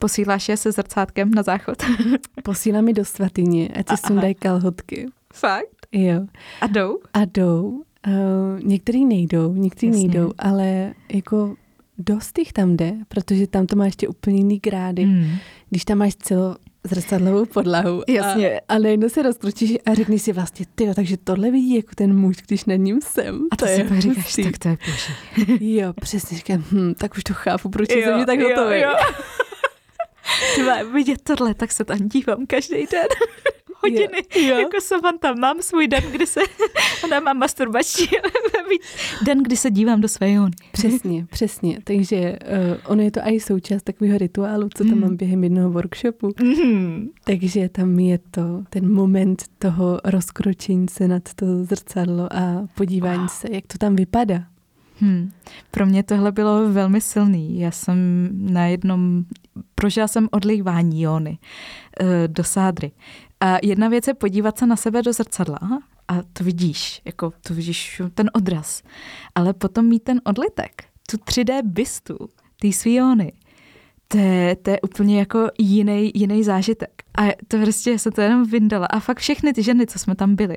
Posíláš je se zrcátkem na záchod? Posílám mi do svatyně, ať si sundají kalhotky. Fakt? Jo. A jdou? A jdou. Uh, některý nejdou, některý Jasně. nejdou, ale jako dost jich tam jde, protože tam to má ještě úplně jiný grády. Mm. Když tam máš celo zrcadlovou podlahu Jasně. A, a najednou se rozkročíš a řekneš si vlastně, ty, takže tohle vidí jako ten muž, když nad ním jsem. A to, to si pak říkáš, tak to je boží. jo, přesně, říkám, hm, tak už to chápu, proč jsem mě tak hotový. Třeba vidět tohle, tak se tam dívám každý den. Hodiny. Jo, jo. Jako Samantha, mám svůj den, kdy se, ona má masturbační, den, kdy se dívám do své jony. Přesně, přesně. Takže uh, ono je to i součást takového rituálu, co tam mm. mám během jednoho workshopu. Mm. Takže tam je to ten moment toho rozkročení se nad to zrcadlo a podívání wow. se, jak to tam vypadá. Hmm. Pro mě tohle bylo velmi silný. Já jsem na jednom, prožila jsem odlívání jóny uh, do sádry. A jedna věc je podívat se na sebe do zrcadla a to vidíš, jako to vidíš ten odraz. Ale potom mít ten odlitek, tu 3D bystu, ty svý jóny, to je, to je úplně jako jiný, jiný zážitek. A to prostě se to jenom vyndala. A fakt všechny ty ženy, co jsme tam byli,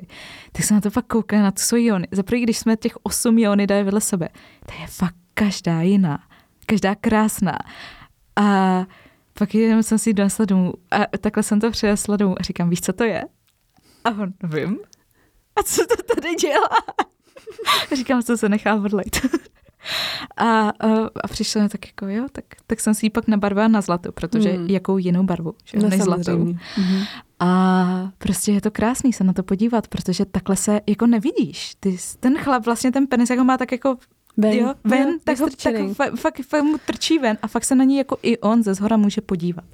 tak jsme na to fakt koukali na tu svoji jony. Zaprvé, když jsme těch osm jony dali vedle sebe, to je fakt každá jiná. Každá krásná. A pak jenom jsem si donesla domů a takhle jsem to přinesla domů a říkám, víš, co to je? A on, vím. A co to tady dělá? A říkám, co se nechá odlejt. A, a, přišlo mi tak jako, jo, tak, tak jsem si ji pak nabarvila na zlato, protože hmm. jakou jinou barvu, že no, než zlatou. Mm-hmm. A prostě je to krásný se na to podívat, protože takhle se jako nevidíš. Ty, ten chlap vlastně ten penis jako má tak jako ven, jo, ven jo, tak, ho, tak fakt, fakt, fakt mu trčí ven a fakt se na ní jako i on ze zhora může podívat.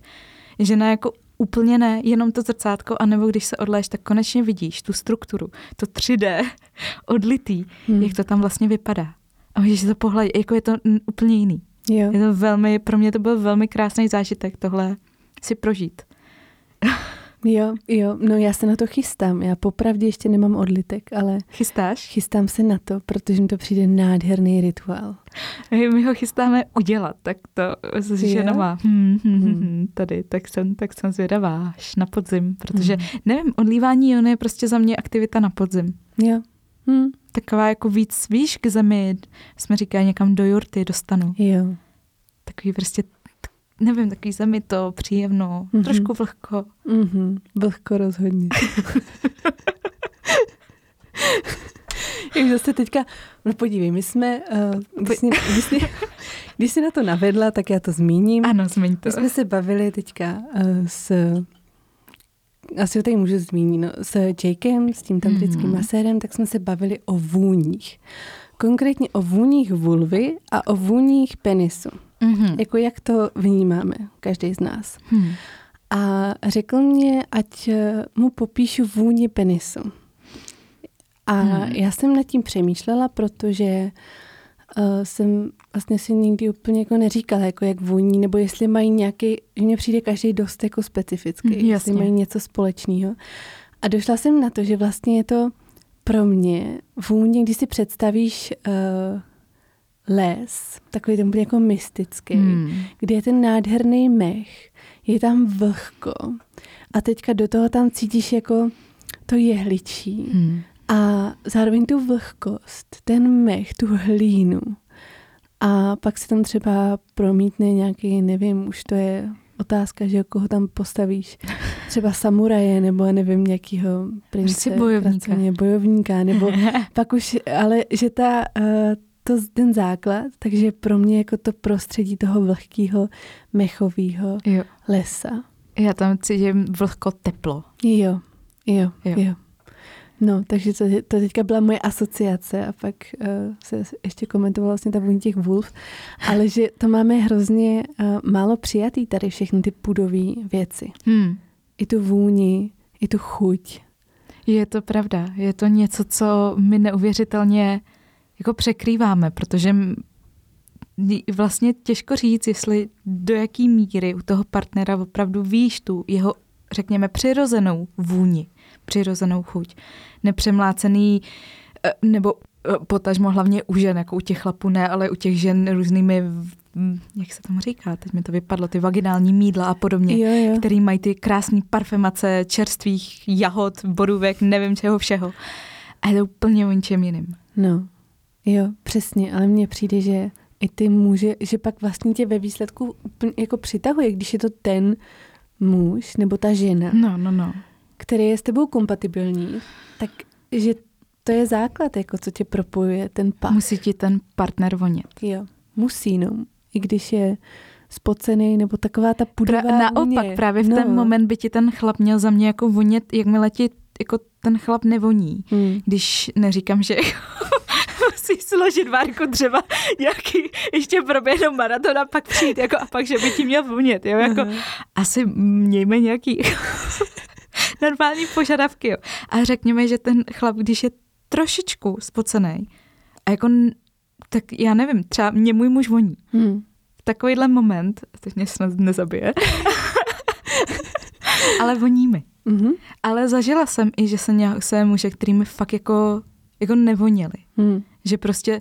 Žena jako úplně ne, jenom to zrcátko, anebo když se odléš, tak konečně vidíš tu strukturu, to 3D odlitý, hmm. jak to tam vlastně vypadá. A můžeš to pohledit, jako je to úplně jiný. Jo. Je to velmi, pro mě to byl velmi krásný zážitek tohle si prožít. Jo, jo, no já se na to chystám. Já popravdě ještě nemám odlitek, ale... Chystáš? Chystám se na to, protože mi to přijde nádherný rituál. My ho chystáme udělat, tak to s ženama hmm, hmm, hmm, hmm. tady, tak jsem, tak jsem zvědavá až na podzim, protože hmm. nevím, odlívání on je prostě za mě aktivita na podzim. Jo. Hmm. Taková jako víc výš k zemi, jsme říkali někam do jurty, dostanu. Jo. Takový prostě nevím, takový zemi to příjemno, mm-hmm. trošku vlhko. Mm-hmm. Vlhko rozhodně. Jak zase teďka, no podívej, my jsme, uh, když, jsi, když, jsi, když jsi na to navedla, tak já to zmíním. Ano, zmíň to. My jsme se bavili teďka uh, s, asi ho tady můžu zmínit, no, s Jakem, s tím tantrickým mm. masérem, tak jsme se bavili o vůních. Konkrétně o vůních vulvy a o vůních penisu. Mm-hmm. Jako jak to vnímáme, každý z nás. Mm. A řekl mě, ať eh, mu popíšu vůni penisu. A mm. já jsem nad tím přemýšlela, protože uh, jsem vlastně si nikdy úplně jako neříkala, jako jak voní, nebo jestli mají nějaký, že mně přijde každý dost jako specifický, mm, jestli mají něco společného. A došla jsem na to, že vlastně je to pro mě vůně, když si představíš uh, les, takový ten bude jako mystický, hmm. kde je ten nádherný mech, je tam vlhko a teďka do toho tam cítíš jako to jehličí hmm. A zároveň tu vlhkost, ten mech, tu hlínu a pak se tam třeba promítne nějaký, nevím, už to je otázka, že koho tam postavíš. Třeba samuraje, nebo nevím, nějakýho prince. Prostě bojovníka. bojovníka, nebo pak už, ale že ta, uh, to ten základ, takže pro mě jako to prostředí toho vlhkého mechového lesa. Já tam cítím vlhko teplo. Jo, Jo, jo. jo. No, takže to, to teďka byla moje asociace a pak uh, se ještě komentovala vlastně ta vůně těch wolf, ale že to máme hrozně uh, málo přijatý tady všechny ty pudové věci. Hmm. I tu vůni, i tu chuť. Je to pravda. Je to něco, co my neuvěřitelně jako překrýváme, protože vlastně těžko říct, jestli do jaký míry u toho partnera opravdu víš tu jeho, řekněme, přirozenou vůni, přirozenou chuť. Nepřemlácený eh, nebo eh, potažmo hlavně u žen, jako u těch chlapů ne, ale u těch žen různými jak se tomu říká, teď mi to vypadlo, ty vaginální mídla a podobně, jo, jo. který mají ty krásné parfemace čerstvých jahod, borůvek, nevím čeho všeho. A je to úplně o ničem jiným. No, jo, přesně, ale mně přijde, že i ty muže, že pak vlastně tě ve výsledku úplně jako přitahuje, když je to ten muž nebo ta žena, no, no, no. který je s tebou kompatibilní, tak že to je základ, jako co tě propojuje, ten pak. Musí ti ten partner vonět. Jo, musí, no. I když je spocený, nebo taková ta pudová pra, Naopak, vůně. právě v no. ten moment by ti ten chlap měl za mě jako vonět, jakmile ti jako ten chlap nevoní. Hmm. Když neříkám, že musí složit várku dřeva, nějaký ještě proběhnou maraton a pak přijít, jako, a pak, že by ti měl vonět, jo, jako, uh-huh. asi mějme nějaký normální požadavky, jo. A řekněme, že ten chlap, když je trošičku spocený a jako, tak já nevím, třeba mě můj muž voní. Hmm. V takovýhle moment, teď mě snad nezabije, ale voní mi. Mm-hmm. Ale zažila jsem i, že se nějak se muže, který mi fakt jako, jako nevoněli. Mm. Že prostě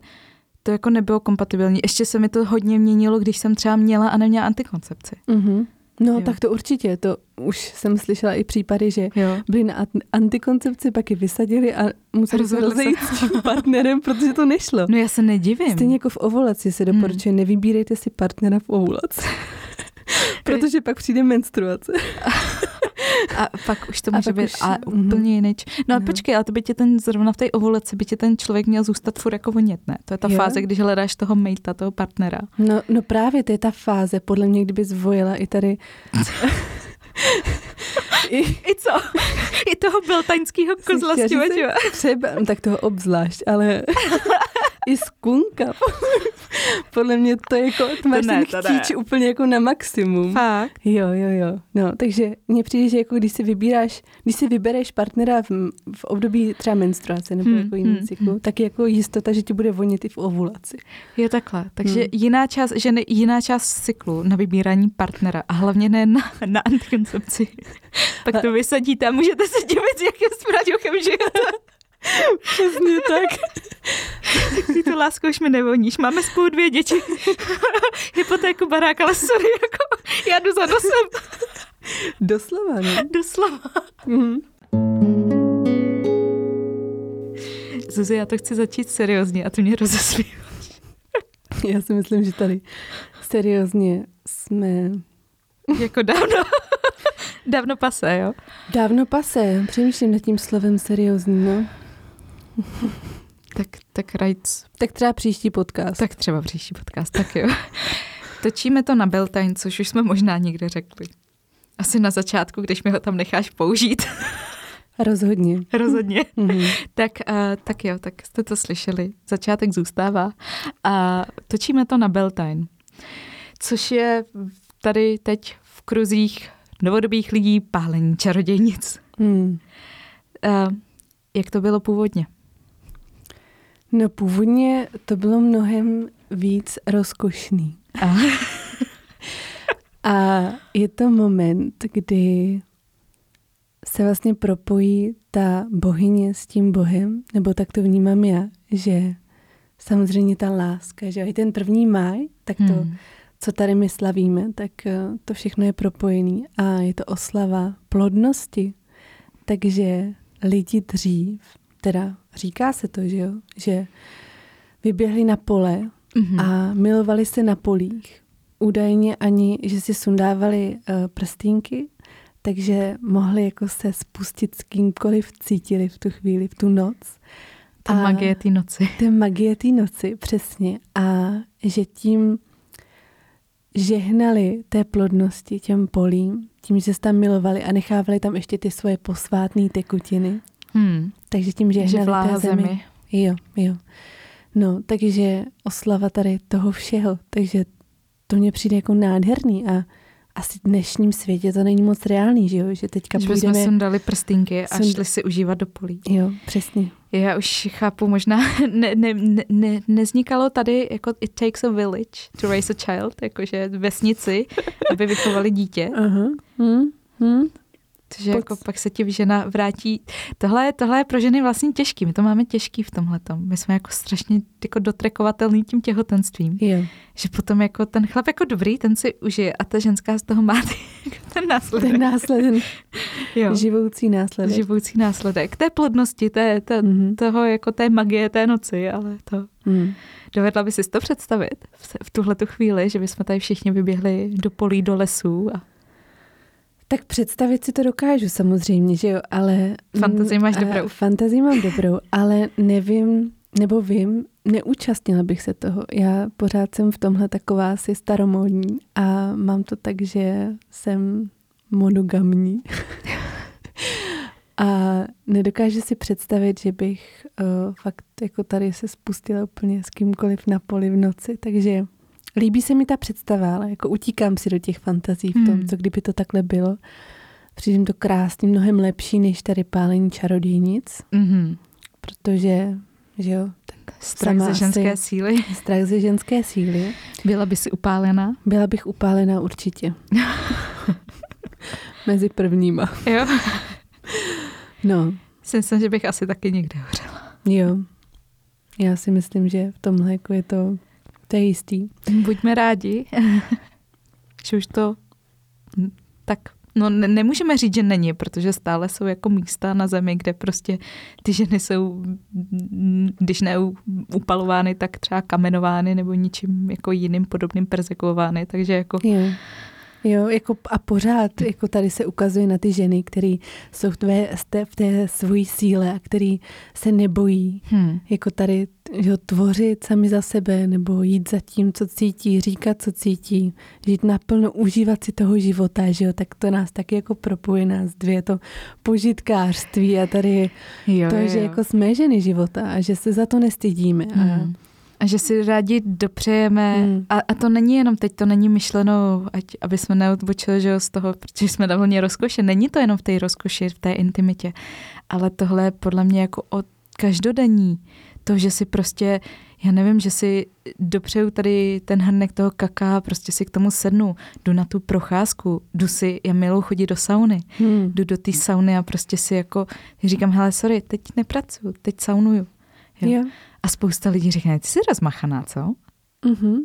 to jako nebylo kompatibilní. Ještě se mi to hodně měnilo, když jsem třeba měla a neměla antikoncepci. Mm-hmm. No, jo. tak to určitě. To už jsem slyšela i případy, že jo. byli na antikoncepci, pak ji vysadili a museli se rozejít s tím partnerem, protože to nešlo. No já se nedivím. Stejně jako v ovulaci se doporučuje, hmm. nevybírejte si partnera v ovulaci. protože pak přijde menstruace. A pak už to může být už, a mm-hmm. úplně jiný. No a no. počkej, ale to by tě ten, zrovna v té ovulaci, by tě ten člověk měl zůstat furt jako vonět, ne? To je ta jo. fáze, když hledáš toho mejta, toho partnera. No, no právě, to je ta fáze, podle mě, kdyby zvojila i tady... I, I co? I toho beltaňského kozla s Třeba, tak toho obzvlášť, ale i skunka. Podle mě to je jako, to máš to ne, ten chtíč úplně jako na maximum. Fakt? Jo, jo, jo. No, takže mně přijde, že jako když si vybíráš, když si vybereš partnera v, v období třeba menstruace nebo hmm, jako jiný hmm, cyklu, hmm. tak je jako jistota, že ti bude vonit i v ovulaci. Je takhle. Takže hmm. jiná část, že ne, jiná část cyklu na vybírání partnera a hlavně ne na, na antikoncepci. Pak to vysadíte a můžete se divit, s jakým smraďuchem žijete. Přesně tak. Ty to lásko už mi nevoníš. Máme spolu dvě děti. Hypotéku, barák, ale sorry, jako já jdu za nosem. Doslova, ne? Doslova. Mm. Zuzi, já to chci začít seriózně a ty mě rozesmíváš. já si myslím, že tady seriózně jsme... Jako dávno. dávno pase, jo? Dávno pase. Přemýšlím nad tím slovem seriózní, no. Tak, tak rajc. Tak třeba příští podcast. Tak třeba příští podcast, tak jo. Točíme to na Beltane, což už jsme možná někde řekli. Asi na začátku, když mi ho tam necháš použít. Rozhodně. Rozhodně. Mm-hmm. tak, uh, tak jo, tak jste to slyšeli. Začátek zůstává. A točíme to na Beltane, což je tady teď v kruzích novodobých lidí pálení čarodějnic. Mm. Uh, jak to bylo původně? No původně to bylo mnohem víc rozkošný. A, a je to moment, kdy se vlastně propojí ta bohyně s tím bohem, nebo tak to vnímám já, že samozřejmě ta láska, že i ten první máj, tak to, hmm. co tady my slavíme, tak eh, to všechno je propojený a je to oslava plodnosti. Takže lidi dřív, teda říká se to, že jo, že vyběhli na pole mm-hmm. a milovali se na polích. Údajně ani, že si sundávali uh, prstínky, takže mohli jako se spustit s kýmkoliv cítili v tu chvíli, v tu noc. Ta a magie té noci. Ta magie té noci, přesně. A že tím, žehnali té plodnosti těm polím, tím, že se tam milovali a nechávali tam ještě ty svoje posvátné tekutiny. Hmm. Takže tím žehnali té zemi. zemi. Jo, jo. No, takže oslava tady toho všeho. Takže to mně přijde jako nádherný a asi v dnešním světě to není moc reálný, že jo? Že teďka že půjdeme... jsme sundali prstinky a sund... šli si užívat do polí. Jo, přesně. Já už chápu, možná ne, ne, ne, ne, neznikalo tady jako it takes a village to raise a child, jakože vesnici, aby vychovali dítě. Uh-huh. Hmm. Hmm. Takže jako pak se ti žena vrátí. Tohle, tohle je pro ženy vlastně těžký. My to máme těžký v tomhle. My jsme jako strašně jako dotrekovatelný tím těhotenstvím. Jo. Že potom jako ten chlap jako dobrý, ten si užije a ta ženská z toho má ten následek. Ten následek. jo. Živoucí následek. Živoucí následek. Té plodnosti, té, té, mm-hmm. toho jako té magie té noci, ale to... Mm. Dovedla by si to představit v, v tuhle tu chvíli, že bychom tady všichni vyběhli do polí, do lesů a tak představit si to dokážu samozřejmě, že jo, ale... Fantazii máš dobrou. Fantazii mám dobrou, ale nevím, nebo vím, neúčastnila bych se toho. Já pořád jsem v tomhle taková asi staromódní a mám to tak, že jsem monogamní. a nedokážu si představit, že bych uh, fakt jako tady se spustila úplně s kýmkoliv na poli v noci, takže Líbí se mi ta představa, ale jako utíkám si do těch fantazí v tom, hmm. co kdyby to takhle bylo. Přijím to krásný, mnohem lepší než tady pálení čarodějnic, mm-hmm. protože, že jo, tak strach ze ženské asi, síly. Strach ze ženské síly. Byla by si upálena? Byla bych upálena určitě. Mezi prvníma. Jo. no. Myslím, že bych asi taky někde hořela. Jo. Já si myslím, že v tomhle jako je to to je jistý. Buďme rádi, že už to tak No ne, nemůžeme říct, že není, protože stále jsou jako místa na zemi, kde prostě ty ženy jsou, když ne upalovány, tak třeba kamenovány nebo ničím jako jiným podobným persekuovány, takže jako... Yeah. Jo, jako a pořád jako tady se ukazuje na ty ženy, které jsou v té, v té svojí síle a které se nebojí hmm. jako tady jo, tvořit sami za sebe nebo jít za tím, co cítí, říkat, co cítí, žít naplno, užívat si toho života, že jo, tak to nás taky jako propojí nás dvě, to požitkářství a tady jo, to, jo. že jako jsme ženy života a že se za to nestydíme. Hmm. A a že si rádi dopřejeme. Hmm. A, a to není jenom teď, to není myšleno, ať, aby jsme neodbočili že z toho, protože jsme na vlně rozkoše. Není to jenom v té rozkoši, v té intimitě. Ale tohle je podle mě jako o každodenní. To, že si prostě, já nevím, že si dopřeju tady ten hrnek toho kaká, prostě si k tomu sednu, jdu na tu procházku, jdu si, já miluji chodit do sauny, hmm. jdu do té sauny a prostě si jako, říkám, hele, sorry, teď nepracuju, teď saunuju. Jo. jo. A spousta lidí řekne, ty jsi rozmachaná, co? Mm-hmm.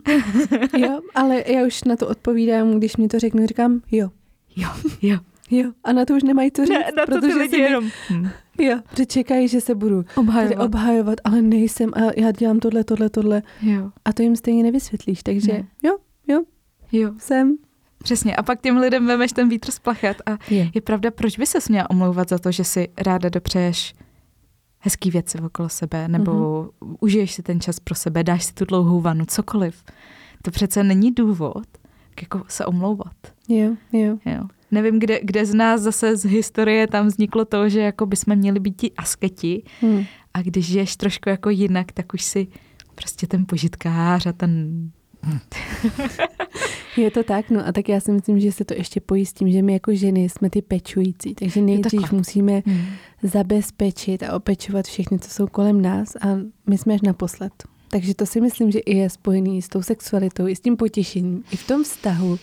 jo, ale já už na to odpovídám, když mi to řeknu, říkám jo. Jo, jo. Jo, a na to už nemají co říct, ne, na to protože lidi jenom... Hm. Jo, že čekají, že se budu obhajovat. obhajovat, ale nejsem a já dělám tohle, tohle, tohle. Jo. A to jim stejně nevysvětlíš, takže ne. jo, jo, jo, jsem. Přesně. A pak těm lidem vemeš ten vítr z plachet. A je. je pravda, proč by se měla omlouvat za to, že si ráda dopřeješ hezký věci okolo sebe, nebo mm-hmm. užiješ si ten čas pro sebe, dáš si tu dlouhou vanu, cokoliv. To přece není důvod, jako se omlouvat. Jo, jo. jo. Nevím, kde, kde z nás zase z historie tam vzniklo to, že jako bychom měli být ti asketi hmm. a když žiješ trošku jako jinak, tak už si prostě ten požitkář a ten je to tak, no a tak já si myslím, že se to ještě pojí s tím, že my jako ženy jsme ty pečující, takže nejdřív musíme hmm. zabezpečit a opečovat všechny, co jsou kolem nás a my jsme až naposled. Takže to si myslím, že i je spojený s tou sexualitou, i s tím potěšením, i v tom vztahu,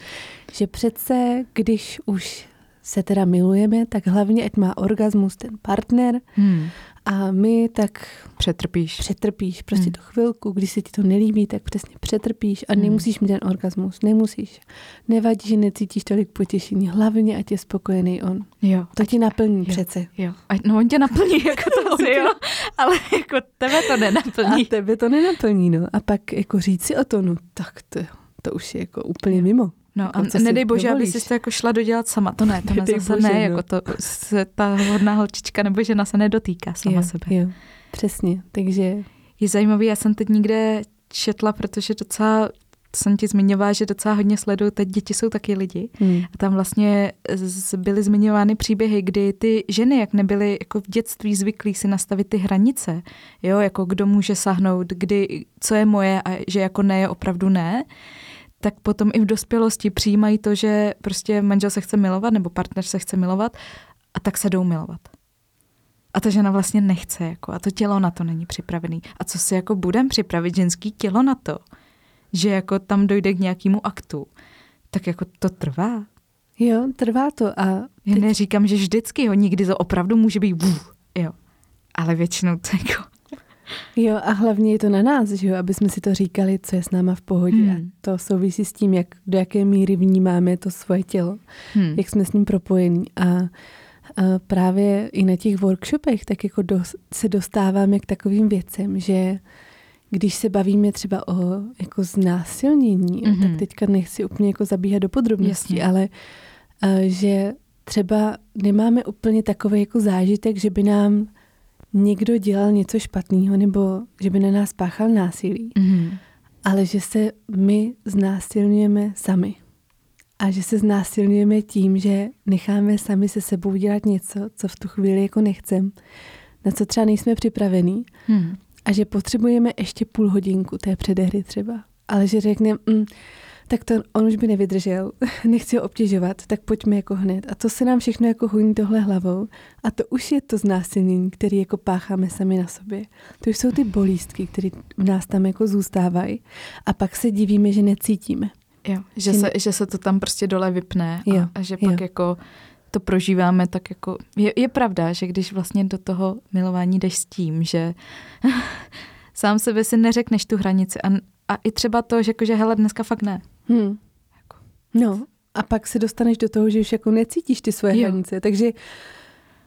že přece, když už se teda milujeme, tak hlavně, ať má orgasmus ten partner hmm. A my tak... Přetrpíš. Přetrpíš prostě hmm. tu chvilku, když se ti to nelíbí, tak přesně přetrpíš a hmm. nemusíš mít ten orgasmus, nemusíš. Nevadí, že necítíš tolik potěšení, hlavně ať je spokojený on. Jo. To ti naplní jo. přece. Jo. A, no on tě naplní, jako to asi jo, ale jako tebe to nenaplní. A tebe to nenaplní, no. A pak jako říct si o to, no tak to, to už je jako úplně mimo. No jako, a nedej bože, dovolíš? aby si to jako šla dodělat sama. To ne, to ne, zase bože, ne, no. jako to se ta hodná holčička nebo žena se nedotýká sama jo, sebe. Jo, přesně, takže... Je zajímavý, já jsem teď někde četla, protože docela jsem ti zmiňovala, že docela hodně sleduju, teď děti jsou taky lidi. Hmm. A tam vlastně byly zmiňovány příběhy, kdy ty ženy, jak nebyly jako v dětství zvyklí si nastavit ty hranice, jo, jako kdo může sahnout, kdy, co je moje a že jako ne je opravdu ne, tak potom i v dospělosti přijímají to, že prostě manžel se chce milovat nebo partner se chce milovat a tak se jdou milovat. A ta žena vlastně nechce, jako, a to tělo na to není připravený. A co si jako budem připravit ženský tělo na to, že jako tam dojde k nějakému aktu, tak jako to trvá. Jo, trvá to a... Teď... Já neříkám, že vždycky, jo, nikdy to opravdu může být buf, jo. Ale většinou to jako... Jo, a hlavně je to na nás, že jo, aby jsme si to říkali, co je s náma v pohodě. Hmm. A to souvisí s tím, jak, do jaké míry vnímáme to svoje tělo, hmm. jak jsme s ním propojení. A, a právě i na těch workshopech tak jako do, se dostáváme k takovým věcem, že když se bavíme třeba o jako znásilnění, mm-hmm. tak teďka nechci úplně jako zabíhat do podrobností, Jasně. ale uh, že třeba nemáme úplně takový jako zážitek, že by nám někdo dělal něco špatného nebo že by na nás páchal násilí, mm-hmm. ale že se my znásilňujeme sami. A že se znásilňujeme tím, že necháme sami se sebou dělat něco, co v tu chvíli jako nechcem, na co třeba nejsme připravení. Mm a že potřebujeme ještě půl hodinku té předehry třeba. Ale že řekneme, mm, tak to on už by nevydržel, nechci ho obtěžovat, tak pojďme jako hned. A to se nám všechno jako honí tohle hlavou. A to už je to znásilnění, který jako pácháme sami na sobě. To už jsou ty bolístky, které v nás tam jako zůstávají. A pak se divíme, že necítíme. Jo, že, že, se, že se to tam prostě dole vypne a, jo, a že pak jo. jako to prožíváme tak jako... Je, je pravda, že když vlastně do toho milování jdeš s tím, že sám sebe si neřekneš tu hranici a, a i třeba to, že, jako, že hele, dneska fakt ne. Hmm. Jako. No a pak se dostaneš do toho, že už jako necítíš ty svoje jo. hranice, takže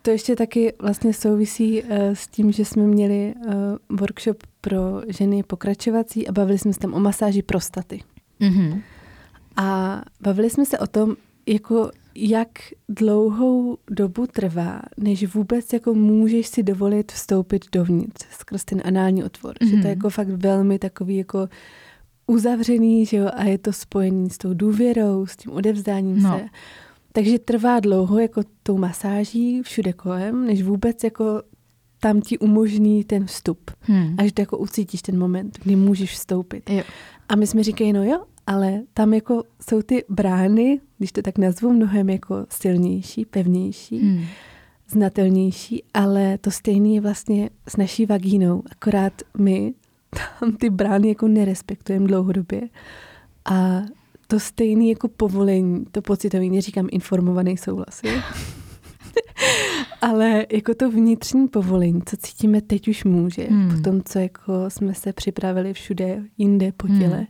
to ještě taky vlastně souvisí uh, s tím, že jsme měli uh, workshop pro ženy pokračovací a bavili jsme se tam o masáži prostaty. Mm-hmm. A bavili jsme se o tom, jako jak dlouhou dobu trvá, než vůbec jako můžeš si dovolit vstoupit dovnitř skrz ten anální otvor. Mm-hmm. Že to je mhm. jako fakt velmi takový jako uzavřený, že jo, a je to spojený s tou důvěrou, s tím odevzdáním no. se. Takže trvá dlouho jako tou masáží všude kolem, než vůbec jako tam ti umožní ten vstup. Hmm. Až to jako ucítíš ten moment, kdy můžeš vstoupit. Jo. A my jsme říkali, no jo, ale tam jako jsou ty brány, když to tak nazvu, mnohem jako silnější, pevnější, hmm. znatelnější, ale to stejné je vlastně s naší vagínou, akorát my tam ty brány jako nerespektujeme dlouhodobě a to stejné jako povolení, to pocitový, neříkám informovaný souhlas, ale jako to vnitřní povolení, co cítíme teď už může, hmm. po tom, co jako jsme se připravili všude jinde po těle, hmm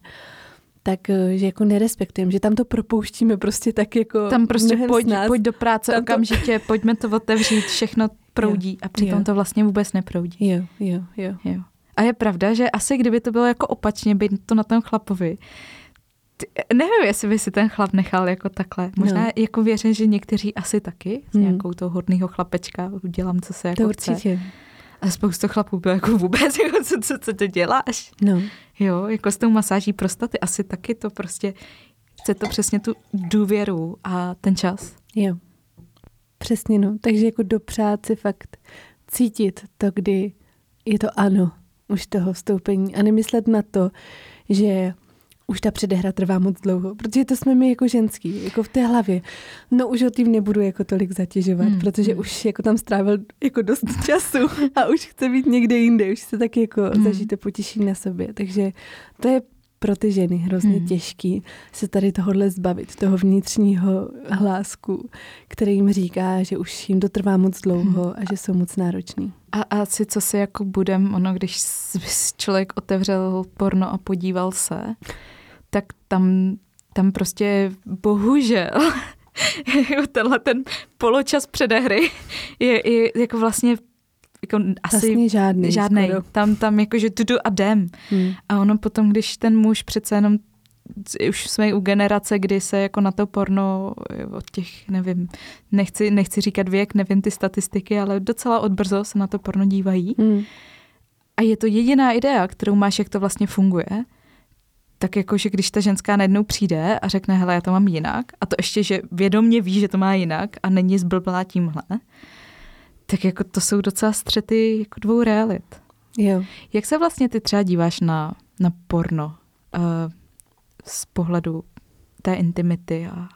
tak eh, že jako nerespektujeme, že tam to propouštíme prostě tak jako Tam prostě pojď, pojď do práce tam okamžitě, to... pojďme to otevřít, všechno proudí jo, a přitom jo. to vlastně vůbec neproudí. Jo, jo, jo. jo. A je pravda, že asi kdyby to bylo jako opačně, být to na tom chlapovi, ty, nevím, jestli by si ten chlap nechal jako takhle. Možná no. jako věřím, že někteří asi taky, s hmm. nějakou tou hodnýho chlapečka, udělám, co se jako to chce. určitě. A spoustu chlapů bylo jako vůbec, jako co, co, co to děláš? No. Jo, jako s tou masáží prostaty asi taky to prostě, chce to přesně tu důvěru a ten čas. Jo, přesně no. Takže jako dopřát si fakt cítit to, kdy je to ano, už toho vstoupení a nemyslet na to, že už ta předehra trvá moc dlouho, protože to jsme my jako ženský, jako v té hlavě. No už o tím nebudu jako tolik zatěžovat, hmm. protože hmm. už jako tam strávil jako dost času a už chce být někde jinde, už se taky jako hmm. zažijte potěší na sobě. Takže to je pro ty ženy hrozně hmm. těžký se tady tohohle zbavit, toho vnitřního hlásku, který jim říká, že už jim to trvá moc dlouho hmm. a že jsou moc náročný. A, a asi co si jako budem, ono, když člověk otevřel porno a podíval se, tak tam, tam prostě bohužel tenhle ten poločas předehry je, je jako vlastně jako asi vlastně žádný. žádný. Tam, tam jakože tudu a dem. Hmm. A ono potom, když ten muž přece jenom už jsme u generace, kdy se jako na to porno od těch, nevím, nechci, nechci říkat věk, nevím ty statistiky, ale docela odbrzo se na to porno dívají. Hmm. A je to jediná idea, kterou máš, jak to vlastně funguje tak jako, že když ta ženská najednou přijde a řekne, hele, já to mám jinak, a to ještě, že vědomně ví, že to má jinak a není zblblá tímhle, tak jako to jsou docela střety jako dvou realit. Jo. Jak se vlastně ty třeba díváš na, na porno uh, z pohledu té intimity a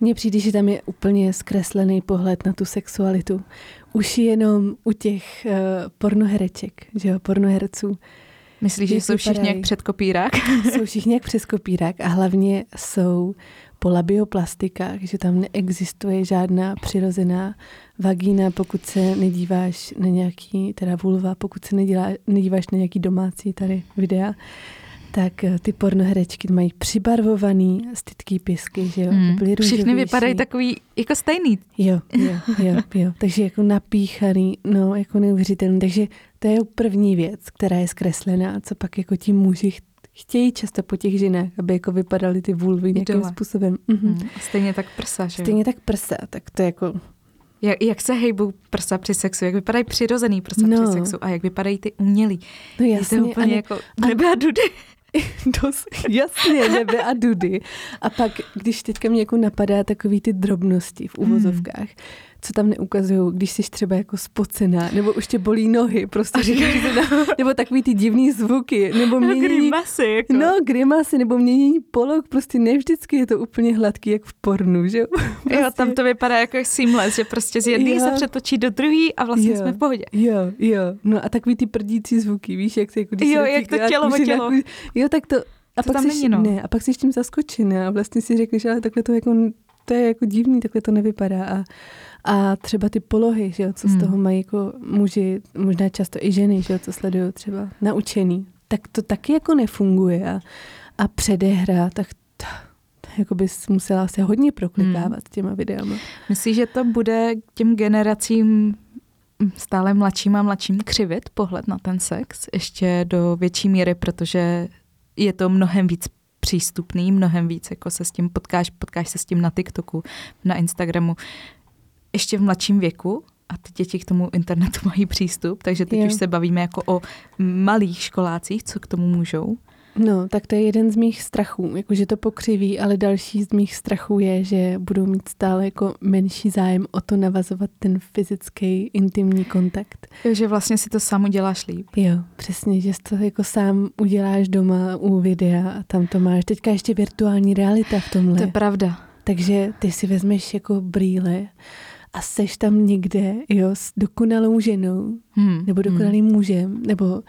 mně přijde, že tam je úplně zkreslený pohled na tu sexualitu. Už jenom u těch uh, pornohereček, že jo, pornoherců. Myslíš, že jsou všichni jak před kopírák? jsou všichni jak přes kopírák a hlavně jsou po labioplastikách, že tam neexistuje žádná přirozená vagína, pokud se nedíváš na nějaký, teda vulva, pokud se nedělá, nedíváš na nějaký domácí tady videa, tak eh, ty pornoherečky mají přibarvovaný stytký pisky, že jo? Hmm. Byly Všichni vypadají takový jako stejný. Jo, jo, jo, jo. Takže jako napíchaný, no jako neuvěřitelný. Takže to je první věc, která je zkreslená, co pak jako ti muži chtějí často po těch ženách, aby jako vypadaly ty vulvy nějakým Dole. způsobem. Mhm. Hmm. Stejně tak prsa, že Stejně tak prsa, tak to je jako jak, jak se hejbou prsa při sexu, jak vypadají přirozený prsa no. při sexu a jak vypadají ty umělý. No jasně. Je to úplně ano, jako nebe a dudy. Dost, jasně, nebe a dudy. A pak, když teďka mě jako napadá takový ty drobnosti v uvozovkách, hmm co tam neukazují, když jsi třeba jako spocená, nebo už tě bolí nohy, prostě říkáš, nebo takový ty divný zvuky, nebo měnění... grimasy, jako. No, grimasy, nebo měnění polok, prostě ne vždycky je to úplně hladký, jak v pornu, že jo? Prostě. Jo, tam to vypadá jako seamless, že prostě z jedné se přetočí do druhé a vlastně jo, jsme v pohodě. Jo, jo, no a takový ty prdící zvuky, víš, jak se jako... Jo, jak to tělo tělo. Jo, tak to... A to pak tam jsi, není, no. ne, a pak jsi tím zaskočená a vlastně si řekneš, ale takhle to jako, to je jako divný, takhle to nevypadá a a třeba ty polohy, že jo, co z hmm. toho mají jako muži, možná často i ženy, že jo, co sledují třeba naučený, tak to taky jako nefunguje a, a předehra, tak to, to jako bys musela se hodně proklikávat hmm. těma videama. Myslíš, že to bude těm generacím stále mladším a mladším křivit pohled na ten sex ještě do větší míry, protože je to mnohem víc přístupný, mnohem víc, jako se s tím potkáš, potkáš se s tím na TikToku, na Instagramu ještě v mladším věku a ty děti k tomu internetu mají přístup, takže teď jo. už se bavíme jako o malých školácích, co k tomu můžou. No, tak to je jeden z mých strachů, jakože to pokřiví, ale další z mých strachů je, že budou mít stále jako menší zájem o to navazovat ten fyzický, intimní kontakt. Jo, že vlastně si to sám uděláš líp. Jo, přesně, že to jako sám uděláš doma u videa a tam to máš. Teďka ještě virtuální realita v tomhle. To je pravda. Takže ty si vezmeš jako brýle a seš tam někde, jo, s dokonalou ženou, hmm. nebo dokonalým hmm. mužem, nebo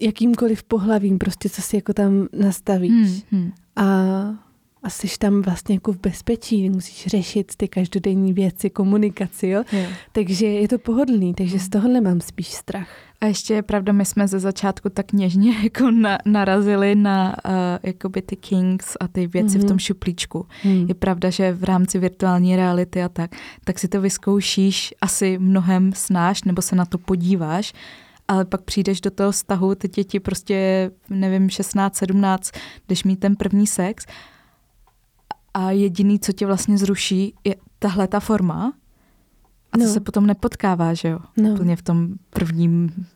jakýmkoliv pohlavím, prostě co si jako tam nastavíš. Hmm. Hmm. A, a jsi tam vlastně jako v bezpečí, nemusíš řešit ty každodenní věci, komunikaci, jo. Yeah. Takže je to pohodlný, takže z tohohle mám spíš strach. A ještě je pravda, my jsme ze začátku tak něžně jako na, narazili na uh, jakoby ty kings a ty věci mm-hmm. v tom mhm. šuplíčku. Mm. Je pravda, že v rámci virtuální reality a tak, tak si to vyzkoušíš asi mnohem snáš, nebo se na to podíváš, ale pak přijdeš do toho vztahu, ty děti prostě, nevím, 16, 17, jdeš mít ten první sex a jediný, co tě vlastně zruší, je tahle ta forma, a to no. se potom nepotkává, že jo? No. Úplně v tom prvním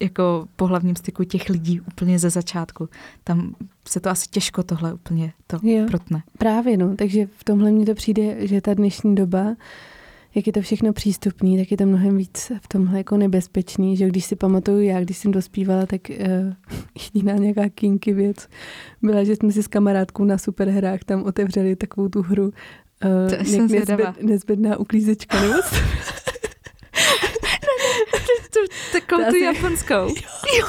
jako pohlavním styku těch lidí úplně ze začátku. Tam se to asi těžko tohle úplně to jo, protne. Právě no, takže v tomhle mně to přijde, že ta dnešní doba, jak je to všechno přístupný, tak je to mnohem víc v tomhle jako nebezpečný, že když si pamatuju já, když jsem dospívala, tak uh, jediná nějaká kinky věc byla, že jsme si s kamarádkou na superhrách tam otevřeli takovou tu hru uh, to jsem nezbed, nezbedná uklízečka, nebo Takovou tu japonskou. Jo.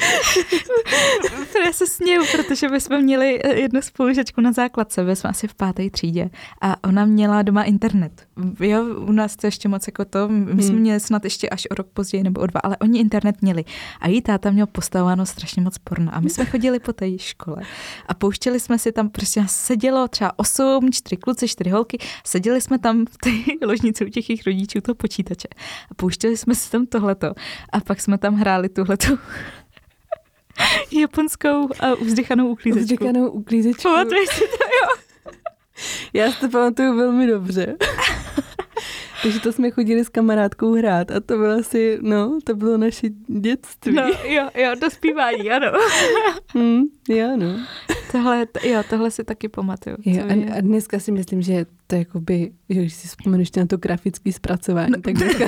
Já se směju, protože my jsme měli eh, jednu spolužečku na základce, my jsme asi v páté třídě a ona měla doma internet. Jo, u nás to ještě moc jako to, my jsme hmm. měli snad ještě až o rok později nebo o dva, ale oni internet měli. A jí táta měl postavováno strašně moc porno a my jsme chodili po té škole a pouštěli jsme si tam, prostě sedělo třeba osm, čtyři kluci, čtyři holky, seděli jsme tam v té ložnici u těch jejich rodičů, toho počítače a pouštěli jsme si tam tohleto a pak jsme tam hráli tuhletu japonskou a uzdychanou uklízečku. Uzdychanou uklízečku. Pamatuješ si to, jo? Já si to pamatuju velmi dobře. Takže to jsme chodili s kamarádkou hrát a to bylo asi, no, to bylo naše dětství. No, jo, jo, do zpívání, ano. hmm, jo, no. Tohle, jo, tohle si taky pamatuju. Jo, a, a dneska si myslím, že to jakoby, že když si vzpomenu ještě na to grafické zpracování, no. tak, dneska,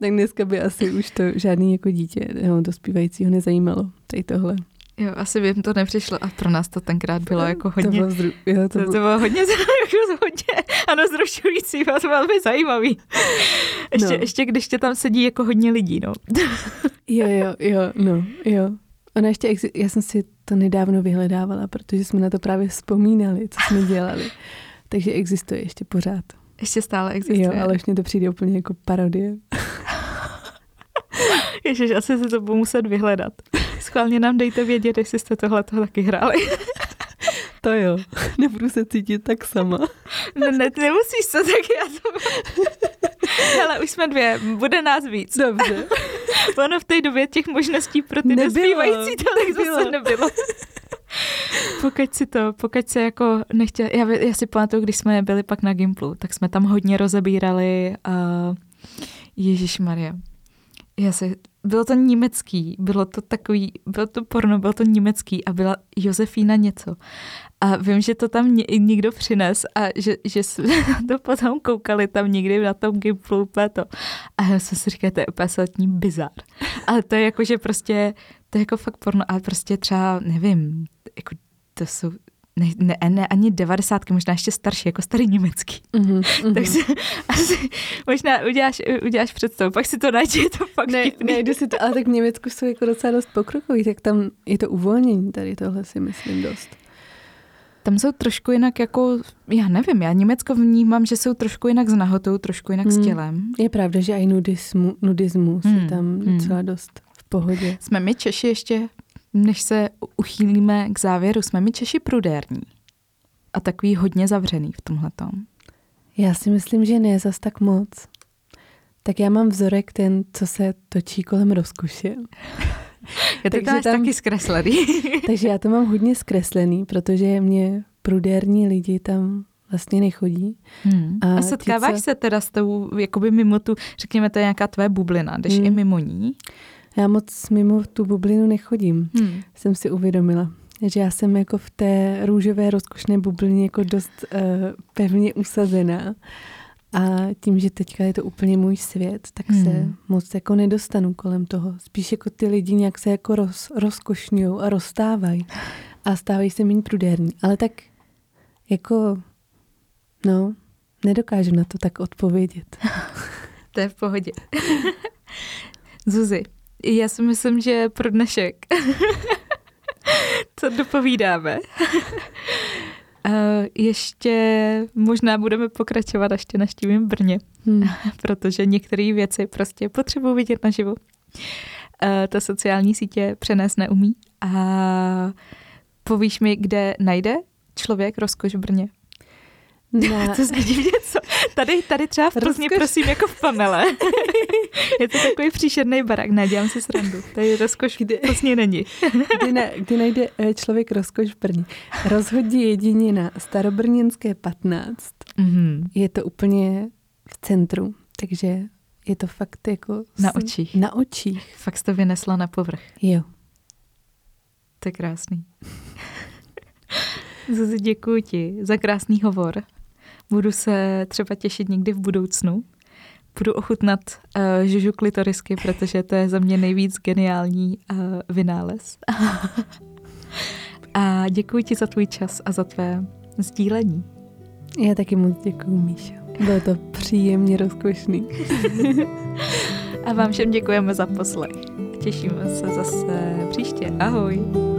tak dneska by asi už to žádný jako dítě no, dospívajícího nezajímalo, tady tohle. Jo, asi by jim to nepřišlo a pro nás to tenkrát bylo jako hodně, to bylo, zru, jo, to, to, to bylo hodně, jako hodně ano, zrušující, bylo to velmi zajímavý. Ještě, no. ještě když tě tam sedí jako hodně lidí, no. jo, jo, jo, no, jo. Ona ještě, já jsem si to nedávno vyhledávala, protože jsme na to právě vzpomínali, co jsme dělali. Takže existuje ještě pořád. Ještě stále existuje. Jo, ale už mě to přijde úplně jako parodie. Ježiš, asi si to budu muset vyhledat. Schválně nám dejte vědět, jestli jste tohle taky hráli. To jo, nebudu se cítit tak sama. Ne, ne nemusíš se, tak já to... Ale už jsme dvě, bude nás víc. Dobře. ono v té době těch možností pro ty dospívající tolik zase nebylo. pokud si to, pokud se jako nechtěl, já, já si pamatuju, když jsme byli pak na Gimplu, tak jsme tam hodně rozebírali uh, Ježíš Maria. Já si, bylo to německý, bylo to takový, bylo to porno, bylo to německý a byla Josefína něco. A vím, že to tam někdo přines a že, že jsme to potom koukali tam někdy na tom Gimplu to. A já jsem si říkala, to je úplně bizar. Ale to je jako, že prostě, to je jako fakt porno, ale prostě třeba, nevím, jako to jsou ne, ne, ne ani devadesátky, možná ještě starší, jako starý německý. Mm-hmm, tak si asi možná uděláš, uděláš představu, pak si to najde, je to fakt ne, Nejde si to, ale tak v Německu jsou jako docela dost pokrokový, tak tam je to uvolnění, tady tohle si myslím dost. Tam jsou trošku jinak jako, já nevím, já Německo vnímám, že jsou trošku jinak s nahotou, trošku jinak hmm. s tělem. Je pravda, že i nudismu, nudismus hmm. je tam hmm. docela dost v pohodě. Jsme my Češi ještě, než se uchýlíme k závěru, jsme my Češi prudérní a takový hodně zavřený v tomhle tom. Já si myslím, že ne zas tak moc. Tak já mám vzorek ten, co se točí kolem rozkoše. Já to tam, taky zkreslený. takže já to mám hodně zkreslený, protože mě prudérní lidi tam vlastně nechodí. Hmm. A, a setkáváš co... se teda s tou, jakoby mimo tu, řekněme, to je nějaká tvoje bublina, jdeš hmm. i mimo ní? Já moc mimo tu bublinu nechodím, hmm. jsem si uvědomila. Že já jsem jako v té růžové rozkošné bublině jako dost uh, pevně usazená. A tím, že teďka je to úplně můj svět, tak hmm. se moc jako nedostanu kolem toho. Spíš jako ty lidi nějak se jako roz, rozkošňují a rozstávají a stávají se méně prudérní. Ale tak jako, no, nedokážu na to tak odpovědět. to je v pohodě. Zuzi, já si myslím, že pro dnešek to dopovídáme. Uh, ještě možná budeme pokračovat, až tě naštívím Brně, hmm. protože některé věci prostě potřebuji vidět naživo. Uh, to sociální sítě přenést neumí. A povíš mi, kde najde člověk rozkoš v Brně? Na... to zvidím něco. Tady, tady třeba v Plzni, prosím, jako v Pamele. je to takový příšerný barák, nedělám si srandu. Tady rozkoš kde, Plzni není. kdy, na, kdy najde eh, člověk rozkoš v Brně? Rozhodí jedině na Starobrněnské 15. Mm-hmm. Je to úplně v centru, takže je to fakt jako... Na očích. Na očích. Fakt to vynesla na povrch. Jo. To je krásný. Zuzi, děkuji ti za krásný hovor. Budu se třeba těšit někdy v budoucnu. Budu ochutnat uh, žužu klitorisky, protože to je za mě nejvíc geniální uh, vynález. a děkuji ti za tvůj čas a za tvé sdílení. Já taky moc děkuji, Míšo. Bylo to příjemně rozkošný. a vám všem děkujeme za poslech. Těšíme se zase příště. Ahoj.